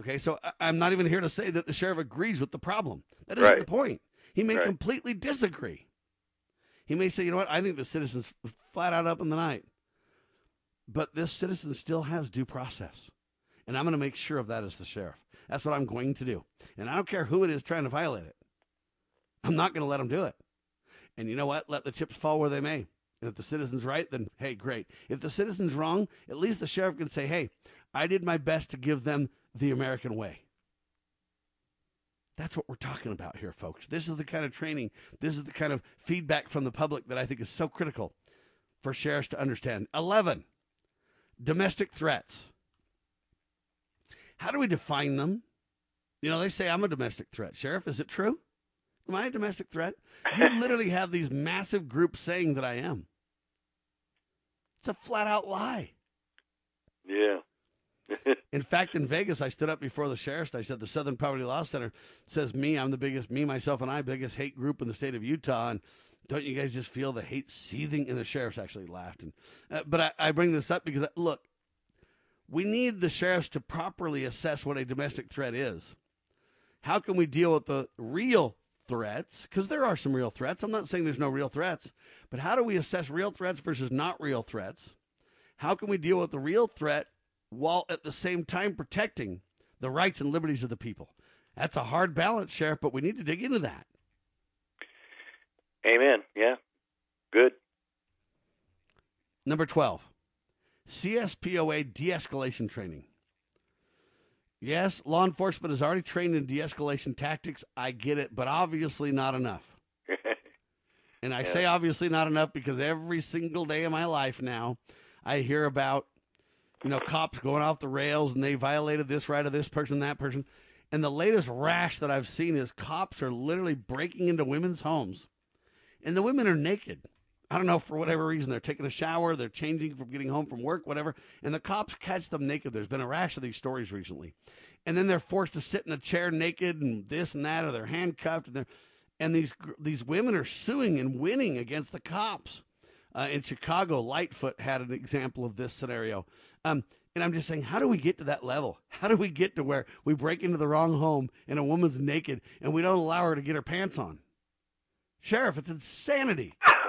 Okay, so I'm not even here to say that the sheriff agrees with the problem. That isn't Right. the point. He may Right. completely disagree. He may say, you know what, I think the citizen's flat out up in the night. But this citizen still has due process. And I'm going to make sure of that as the sheriff. That's what I'm going to do. And I don't care who it is trying to violate it. I'm not going to let them do it. And you know what? Let the chips fall where they may. And if the citizen's right, then hey, great. If the citizen's wrong, at least the sheriff can say, hey, I did my best to give them the American way. That's what we're talking about here, folks. This is the kind of training, this is the kind of feedback from the public that I think is so critical for sheriffs to understand. 11, domestic threats. How do we define them? You know, they say I'm a domestic threat. Sheriff, is it true? Am I a domestic threat? You literally have these massive groups saying that I am. It's a flat out lie. Yeah. [laughs] In fact, in Vegas, I stood up before the sheriffs. And I said the Southern Poverty Law Center says me, I'm the biggest, me, myself, and I, biggest hate group in the state of Utah. And don't you guys just feel the hate seething? And the sheriffs actually laughed. And uh, but I, I bring this up because look, we need the sheriffs to properly assess what a domestic threat is. How can we deal with the real threats? Because there are some real threats. I'm not saying there's no real threats, but how do we assess real threats versus not real threats? How can we deal with the real threat while at the same time protecting the rights and liberties of the people? That's a hard balance, Sheriff, but we need to dig into that. Amen. Yeah. Good. Number 12, CSPOA de escalation training. Yes, law enforcement is already trained in de escalation tactics. I get it, but obviously not enough. [laughs] And I say obviously not enough because every single day of my life now, I hear about, you know, cops going off the rails and they violated this right of this person, that person. And the latest rash that I've seen is cops are literally breaking into women's homes and the women are naked. I don't know for whatever reason they're taking a shower, they're changing from getting home from work, whatever, and the cops catch them naked. There's been a rash of these stories recently, and then they're forced to sit in a chair naked and this and that, or they're handcuffed, and they're and these these women are suing and winning against the cops. Uh, in Chicago, Lightfoot had an example of this scenario. Um, and I'm just saying, how do we get to that level? How do we get to where we break into the wrong home and a woman's naked and we don't allow her to get her pants on? Sheriff, it's insanity. [laughs]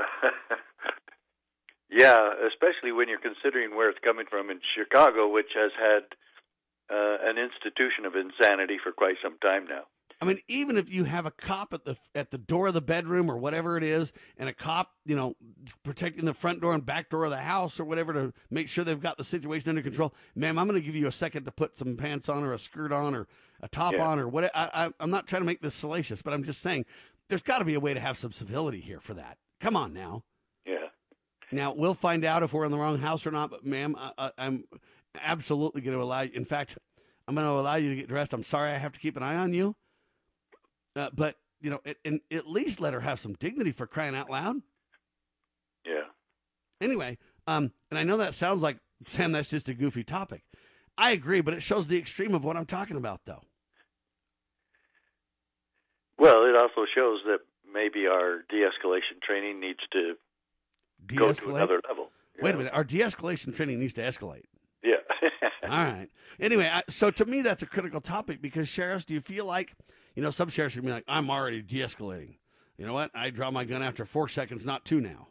Yeah, especially when you're considering where it's coming from in Chicago, which has had uh, an institution of insanity for quite some time now. I mean, even if you have a cop at the at the door of the bedroom or whatever it is, and a cop, you know, protecting the front door and back door of the house or whatever to make sure they've got the situation under control, ma'am, I'm going to give you a second to put some pants on or a skirt on or a top Yeah. on or what. I, I, I'm not trying to make this salacious, but I'm just saying there's got to be a way to have some civility here for that. Come on now. Now we'll find out if we're in the wrong house or not. But ma'am, I, I'm absolutely going to allow you. In fact, I'm going to allow you to get dressed. I'm sorry I have to keep an eye on you, uh, but you know, it, and at least let her have some dignity for crying out loud. Yeah. Anyway, um, and I know that sounds like Sam. That's just a goofy topic. I agree, but it shows the extreme of what I'm talking about, though. Well, it also shows that maybe our de-escalation training needs to go to De-escalate? another level. Wait a minute. Our de-escalation training needs to escalate. Yeah. [laughs] All right. Anyway, I, so to me, that's a critical topic because sheriffs, do you feel like, you know, some sheriffs are gonna be like, I'm already de-escalating. You know what? I draw my gun after four seconds, not two now.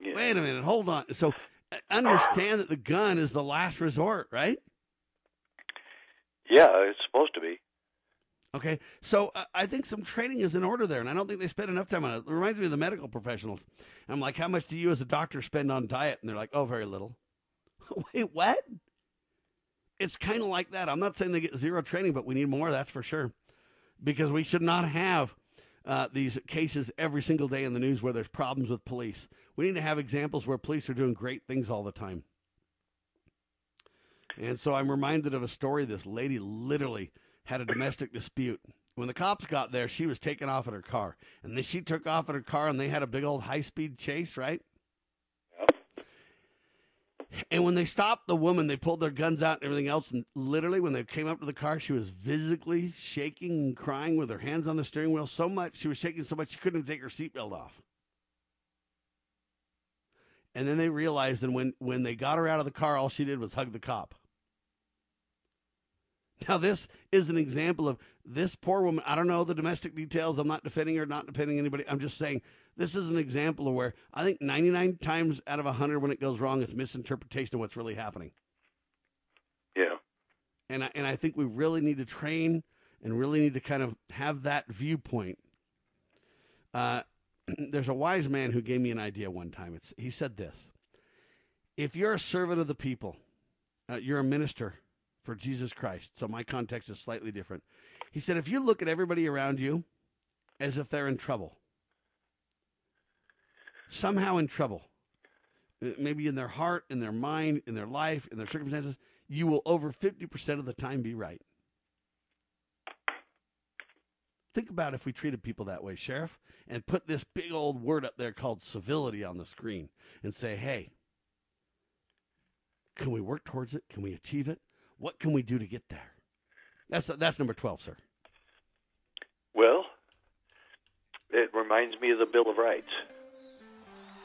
Wait a minute. Hold on. So uh, understand that the gun is the last resort, right? yeah, it's supposed to be. Okay, so uh, I think some training is in order there, and I don't think they spend enough time on it. It reminds me of the medical professionals. I'm like, how much do you as a doctor spend on diet? And they're like, oh, very little. [laughs] Wait, what? It's kind of like that. I'm not saying they get zero training, but we need more, that's for sure. Because we should not have uh, these cases every single day in the news where there's problems with police. We need to have examples where police are doing great things all the time. And so I'm reminded of a story. This lady literally had a domestic dispute. When the cops got there, she was taken off in her car. And then she took off in her car and they had a big old high speed chase, right? And when they stopped the woman, they pulled their guns out and everything else. And literally, when they came up to the car, she was physically shaking and crying with her hands on the steering wheel so much. She was shaking so much she couldn't even take her seatbelt off. And then they realized that when, when they got her out of the car, all she did was hug the cop. Now, this is an example of this poor woman. I don't know the domestic details. I'm not defending her, not defending anybody. I'm just saying this is an example of where I think 99 times out of 100 when it goes wrong, it's misinterpretation of what's really happening. Yeah. And I, and I think we really need to train and really need to kind of have that viewpoint. Uh, [clears throat] there's a wise man who gave me an idea one time. It's, he said this If you're a servant of the people, uh, you're a minister for Jesus Christ. So my context is slightly different. He said, if you look at everybody around you as if they're in trouble, somehow in trouble, uh, maybe in their heart, in their mind, in their life, in their circumstances, you will over 50% of the time be right. Think about if we treated people that way, Sheriff, and put this big old word up there called civility on the screen and say, hey, can we work towards it? Can we achieve it? What can we do to get there? That's that's number 12, sir. Well, it reminds me of the Bill of Rights.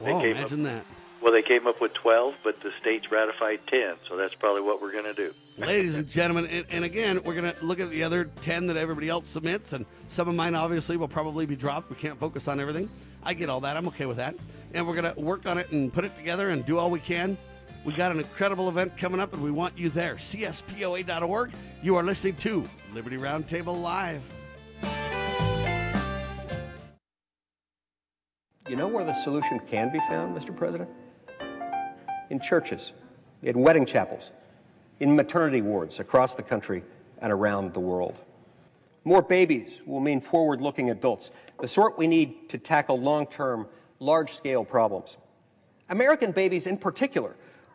They Whoa, imagine that. Well, they came up with 12, but the states ratified 10, so that's probably what we're going to do. Ladies and gentlemen, and, and again, we're going to look at the other 10 that everybody else submits, and some of mine obviously will probably be dropped. We can't focus on everything. I get all that. I'm okay with that. And we're going to work on it and put it together and do all we can. We got an incredible event coming up, and we want you there. CSPOA.org. You are listening to Liberty Roundtable Live. You know where the solution can be found, Mr. President? In churches, in wedding chapels, in maternity wards across the country and around the world. More babies will mean forward looking adults, the sort we need to tackle long term, large scale problems. American babies, in particular,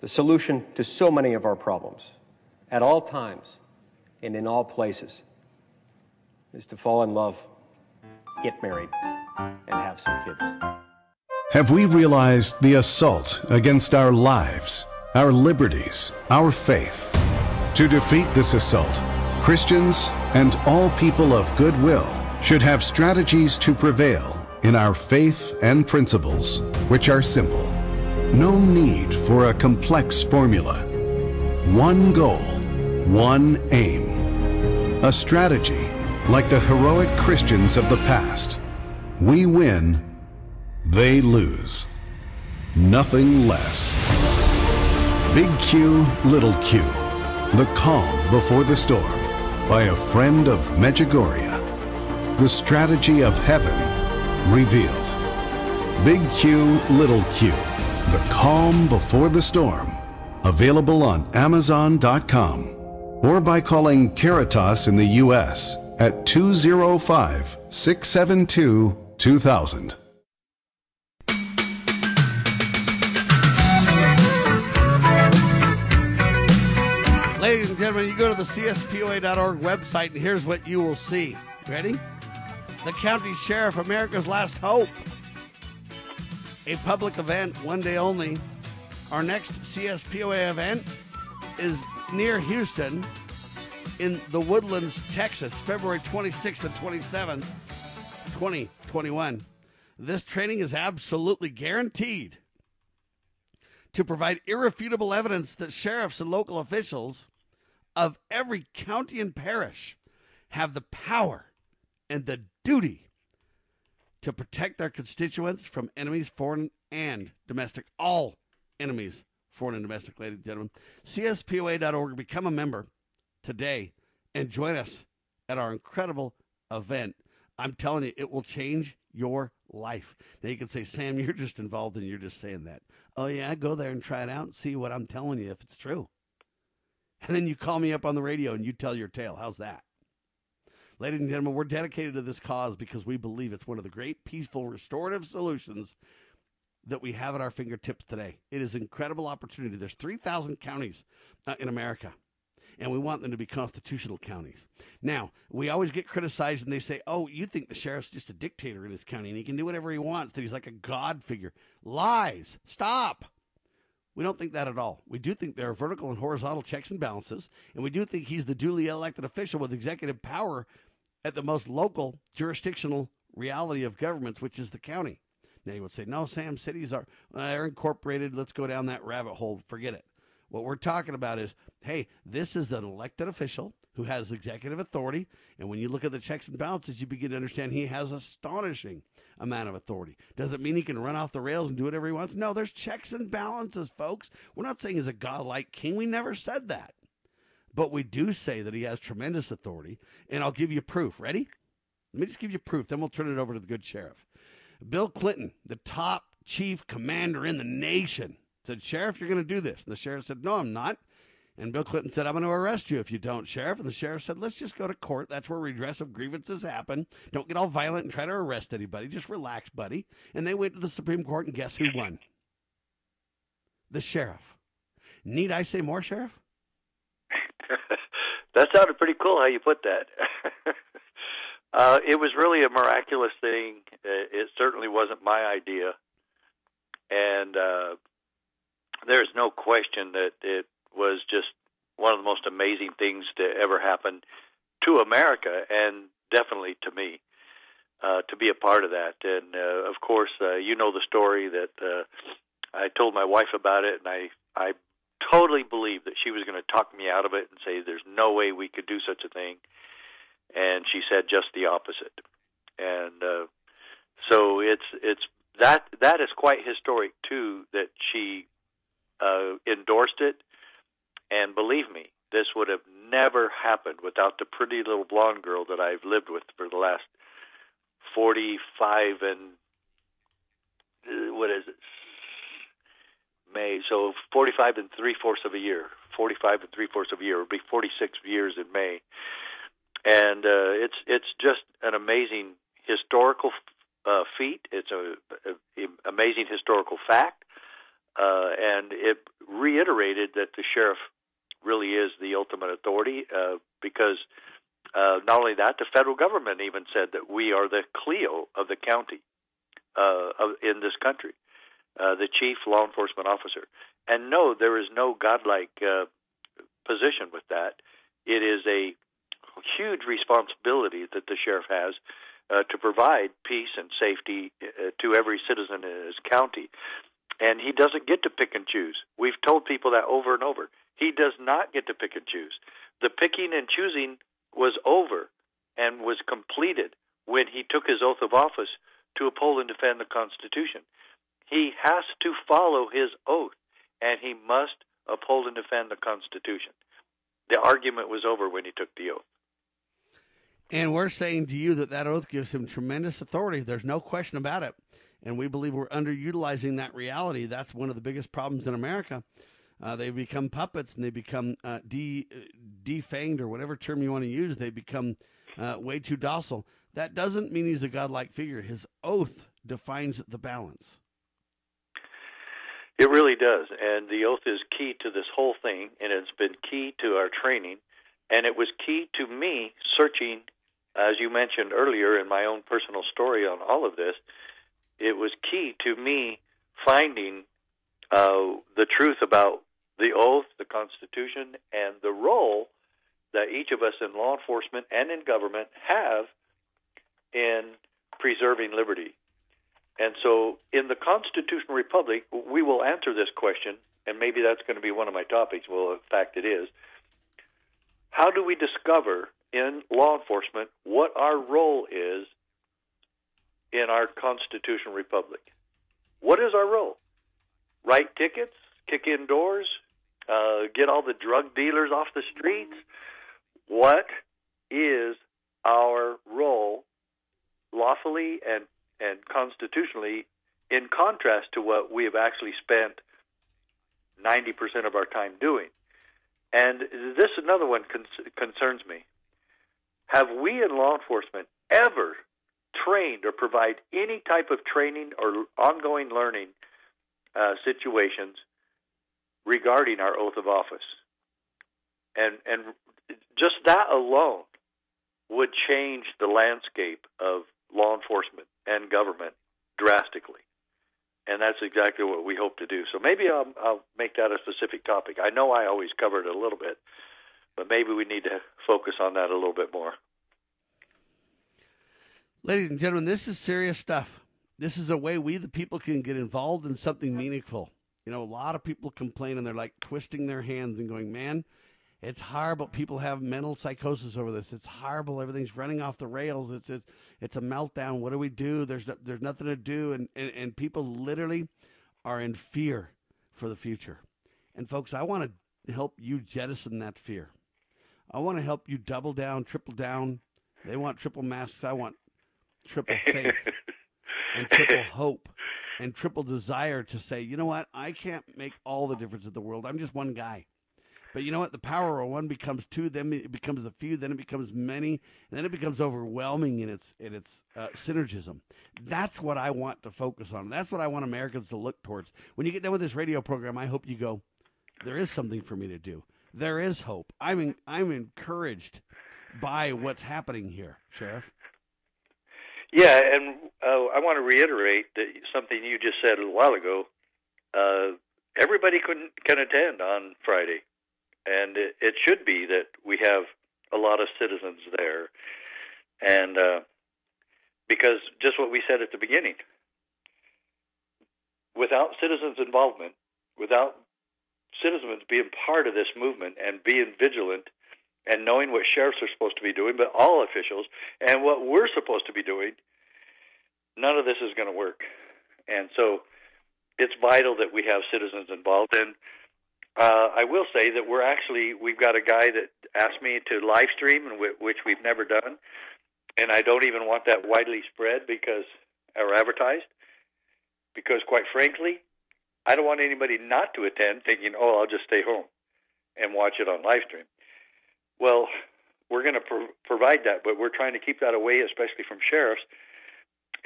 The solution to so many of our problems, at all times and in all places, is to fall in love, get married, and have some kids. Have we realized the assault against our lives, our liberties, our faith? To defeat this assault, Christians and all people of goodwill should have strategies to prevail in our faith and principles, which are simple. No need for a complex formula. One goal, one aim. A strategy like the heroic Christians of the past. We win, they lose. Nothing less. Big Q, Little Q. The Calm Before the Storm by a friend of Medjugorje. The Strategy of Heaven Revealed. Big Q, Little Q. The Calm Before the Storm. Available on Amazon.com or by calling Caritas in the U.S. at 205 672 2000. Ladies and gentlemen, you go to the CSPOA.org website, and here's what you will see. Ready? The County Sheriff, America's Last Hope. A public event, one day only. Our next CSPOA event is near Houston in the Woodlands, Texas, February 26th and 27th, 2021. This training is absolutely guaranteed to provide irrefutable evidence that sheriffs and local officials of every county and parish have the power and the duty to protect their constituents from enemies, foreign and domestic. All enemies, foreign and domestic, ladies and gentlemen. CSPOA.org. Become a member today and join us at our incredible event. I'm telling you, it will change your life. Now you can say, Sam, [laughs] you're just involved and you're just saying that. Oh, yeah, go there and try it out and see what I'm telling you if it's true. And then you call me up on the radio and you tell your tale. How's that? Ladies and gentlemen, we're dedicated to this cause because we believe it's one of the great, peaceful, restorative solutions that we have at our fingertips today. It is an incredible opportunity. There's 3,000 counties uh, in America and we want them to be constitutional counties. Now, we always get criticized and they say, oh, you think the sheriff's just a dictator in his county and he can do whatever he wants, that he's like a god figure. Lies. Stop. We don't think that at all. We do think there are vertical and horizontal checks and balances, and we do think he's the duly elected official with executive power at the most local jurisdictional reality of governments, which is the county. Now you would say, no, Sam, cities are they're incorporated. Let's go down that rabbit hole. Forget it. What we're talking about is hey, this is an elected official who has executive authority. And when you look at the checks and balances, you begin to understand he has astonishing amount of authority. Does it mean he can run off the rails and do whatever he wants? No, there's checks and balances, folks. We're not saying he's a godlike king. We never said that. But we do say that he has tremendous authority. And I'll give you proof. Ready? Let me just give you proof. Then we'll turn it over to the good sheriff. Bill Clinton, the top chief commander in the nation, said, Sheriff, you're going to do this. And the sheriff said, No, I'm not. And Bill Clinton said, I'm going to arrest you if you don't, Sheriff. And the sheriff said, Let's just go to court. That's where redress of grievances happen. Don't get all violent and try to arrest anybody. Just relax, buddy. And they went to the Supreme Court, and guess who won? The sheriff. Need I say more, Sheriff? [laughs] that sounded pretty cool how you put that. [laughs] uh, it was really a miraculous thing. It certainly wasn't my idea. And uh, there's no question that it was just one of the most amazing things to ever happen to America and definitely to me uh, to be a part of that. And uh, of course, uh, you know the story that uh, I told my wife about it, and I I totally believed that she was going to talk me out of it and say there's no way we could do such a thing. And she said just the opposite. And uh, so it's it's that that is quite historic too that she uh, endorsed it. And believe me, this would have never happened without the pretty little blonde girl that I've lived with for the last 45 and uh, what is it? May. So 45 and three fourths of a year. 45 and three fourths of a year. Would be 46 years in May. And uh, it's it's just an amazing historical uh, feat. It's a, a amazing historical fact uh, and it reiterated that the sheriff really is the ultimate authority uh, because uh, not only that, the federal government even said that we are the CLEO of the county. uh, of, in this country, uh, the chief law enforcement officer. And no, there is no godlike uh, position with that. It is a huge responsibility that the sheriff has uh, to provide peace and safety uh, to every citizen in his county. And he doesn't get to pick and choose. We've told people that over and over. He does not get to pick and choose. The picking and choosing was over and was completed when he took his oath of office to uphold and defend the Constitution. He has to follow his oath, and he must uphold and defend the Constitution. The argument was over when he took the oath. And we're saying to you that that oath gives him tremendous authority. There's no question about it. And we believe we're underutilizing that reality. That's one of the biggest problems in America. Uh, they become puppets and they become uh, de, uh, defanged or whatever term you want to use. They become uh, way too docile. That doesn't mean he's a godlike figure. His oath defines the balance. It really does. And the oath is key to this whole thing, and it's been key to our training. And it was key to me searching, as you mentioned earlier in my own personal story on all of this, it was key to me finding uh, the truth about the oath, the Constitution, and the role that each of us in law enforcement and in government have in preserving liberty. And so, in the constitutional republic, we will answer this question, and maybe that's going to be one of my topics. Well, in fact, it is. How do we discover in law enforcement what our role is in our constitutional republic? What is our role? Write tickets, kick in doors, uh, get all the drug dealers off the streets? What is our role lawfully and, and constitutionally in contrast to what we have actually spent 90% of our time doing? And this another one con- concerns me. Have we in law enforcement ever trained or provide any type of training or ongoing learning uh, situations regarding our oath of office. And and just that alone would change the landscape of law enforcement and government drastically. And that's exactly what we hope to do. So maybe I'll, I'll make that a specific topic. I know I always cover it a little bit, but maybe we need to focus on that a little bit more. Ladies and gentlemen, this is serious stuff. This is a way we, the people, can get involved in something meaningful. You know, a lot of people complain and they're like twisting their hands and going, man, it's horrible. People have mental psychosis over this. It's horrible. Everything's running off the rails. It's it's, it's a meltdown. What do we do? There's no, there's nothing to do, and, and and people literally are in fear for the future. And folks, I want to help you jettison that fear. I want to help you double down, triple down. They want triple masks. I want triple faith [laughs] and triple hope and triple desire to say, you know what, I can't make all the difference in the world. I'm just one guy. But you know what? The power of one becomes two, then it becomes a few, then it becomes many, and then it becomes overwhelming in its in its uh, synergism. That's what I want to focus on. That's what I want Americans to look towards. When you get done with this radio program, I hope you go. There is something for me to do. There is hope. I'm in, I'm encouraged by what's happening here, Sheriff. Yeah, and uh, I want to reiterate that something you just said a while ago. Uh, everybody can can attend on Friday, and it, it should be that we have a lot of citizens there, and uh, because just what we said at the beginning, without citizens' involvement, without citizens being part of this movement and being vigilant and knowing what sheriffs are supposed to be doing, but all officials, and what we're supposed to be doing, none of this is going to work. And so it's vital that we have citizens involved. And uh, I will say that we're actually, we've got a guy that asked me to live stream, which we've never done. And I don't even want that widely spread because, or advertised, because quite frankly, I don't want anybody not to attend thinking, oh, I'll just stay home and watch it on live stream. Well, we're going to pro- provide that, but we're trying to keep that away, especially from sheriffs.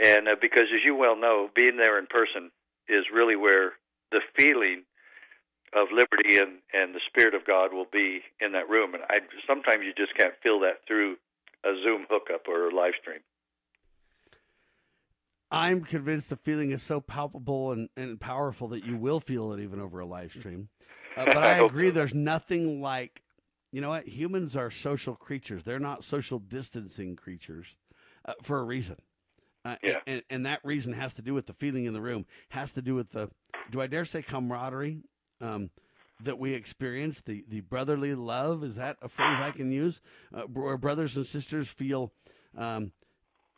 And uh, because, as you well know, being there in person is really where the feeling of liberty and, and the spirit of God will be in that room. And I sometimes you just can't feel that through a Zoom hookup or a live stream. I'm convinced the feeling is so palpable and, and powerful that you will feel it even over a live stream. Uh, but [laughs] I agree, there's nothing like, you know what? Humans are social creatures. They're not social distancing creatures uh, for a reason. Uh, Yeah. and, and that reason has to do with the feeling in the room, has to do with the, do I dare say camaraderie um, that we experience, the, the brotherly love? Is that a phrase I can use? Uh, where brothers and sisters feel um,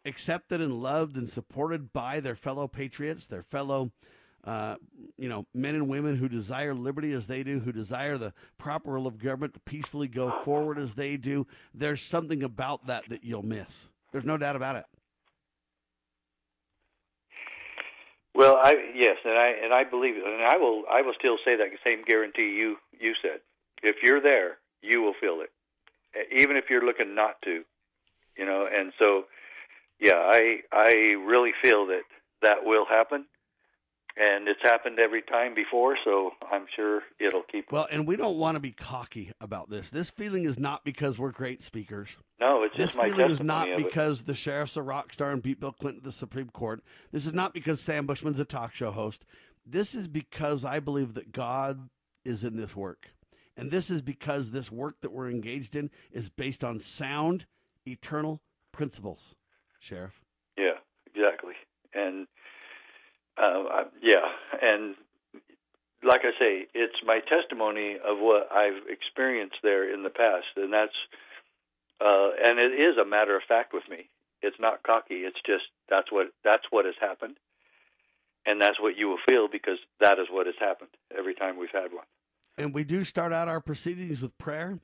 accepted and loved and supported by their fellow patriots, their fellow, uh, you know, men and women who desire liberty as they do, who desire the proper role of government to peacefully go forward as they do. There's something about that that you'll miss. There's no doubt about it. Well, I yes, and I and I believe it, and I will I will still say that same guarantee you you said. If you're there, you will feel it, even if you're looking not to, you know. And so, yeah, I I really feel that that will happen, and it's happened every time before. So I'm sure it'll keep. Well, and we don't want to be cocky about this. This feeling is not because we're great speakers. No, it's this just my feeling is not it. because the sheriff's a rock star and beat Bill Clinton to the Supreme Court. This is not because Sam Bushman's a talk show host. This is because I believe that God is in this work. And this is because this work that we're engaged in is based on sound, eternal principles, Sheriff. Yeah, exactly. And uh, yeah, and like I say, it's my testimony of what I've experienced there in the past, and that's uh, and it is a matter of fact with me. It's not cocky. It's just that's what that's what has happened, and that's what you will feel because that is what has happened every time we've had one. And we do start out our proceedings with prayer.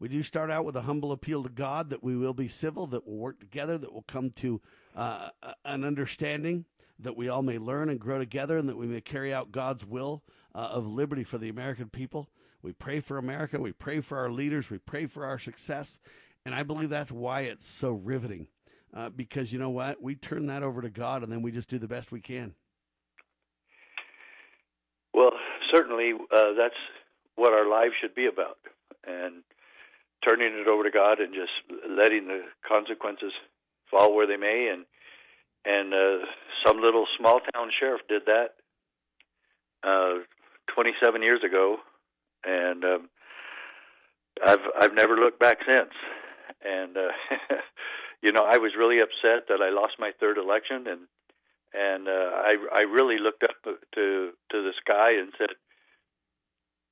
We do start out with a humble appeal to God that we will be civil, that we'll work together, that we'll come to uh, an understanding, that we all may learn and grow together, and that we may carry out God's will uh, of liberty for the American people. We pray for America. We pray for our leaders. We pray for our success. And I believe that's why it's so riveting. Uh, because you know what? We turn that over to God and then we just do the best we can. Well, certainly uh, that's what our lives should be about, and turning it over to God and just letting the consequences fall where they may. And and uh, some little small town sheriff did that uh, 27 years ago, and um, I've I've never looked back since. And uh, [laughs] you know, I was really upset that I lost my third election, and and uh, I I really looked up to to the sky and said,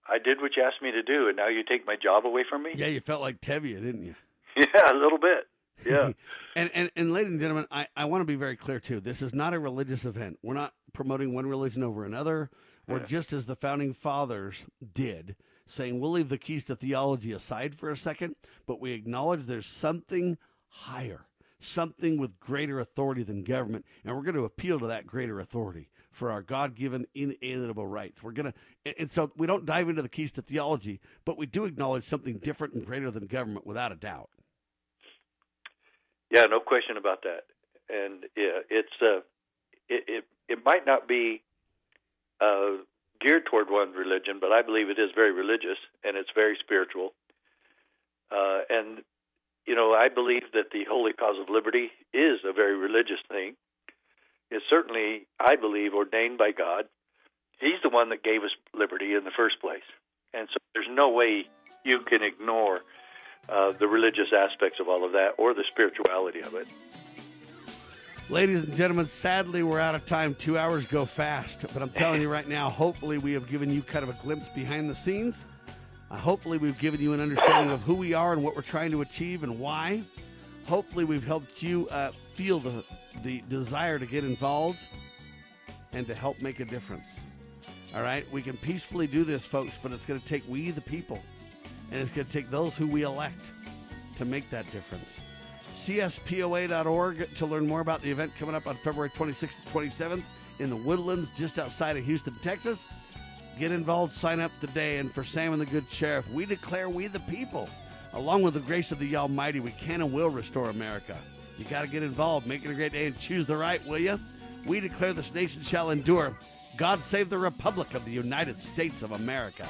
"I did what you asked me to do, and now you take my job away from me." Yeah, you felt like Tevye, didn't you? [laughs] Yeah, a little bit. Yeah. [laughs] and, and and ladies and gentlemen, I, I want to be very clear too. This is not a religious event. We're not promoting one religion over another. We're Yeah. just as the founding fathers did, saying we'll leave the keys to theology aside for a second, but we acknowledge there's something higher, something with greater authority than government, and we're going to appeal to that greater authority for our God-given inalienable rights. We're going to, and- and so we don't dive into the keys to theology, but we do acknowledge something different and greater than government, without a doubt. Yeah, no question about that. And yeah, it's uh, it it, it might not be uh, geared toward one religion, but I believe it is very religious and it's very spiritual. Uh, and you know, I believe that the holy cause of liberty is a very religious thing. It's certainly, I believe, ordained by God. He's the one that gave us liberty in the first place, and so there's no way you can ignore uh, the religious aspects of all of that or the spirituality of it. Ladies and gentlemen, sadly, we're out of time. Two hours go fast, but I'm telling you right now, hopefully, we have given you kind of a glimpse behind the scenes. Uh, hopefully, we've given you an understanding of who we are and what we're trying to achieve and why. Hopefully, we've helped you uh, feel the, the desire to get involved and to help make a difference. All right? We can peacefully do this, folks, but it's going to take we, the people, and it's going to take those who we elect to make that difference. CSPOA.org to learn more about the event coming up on February 26th and 27th in the Woodlands just outside of Houston, Texas. Get involved, sign up today. And for Sam and the Good Sheriff, we declare we the people, along with the grace of the Almighty, we can and will restore America. You got to get involved, make it a great day, and choose the right, will you? We declare this nation shall endure. God save the Republic of the United States of America.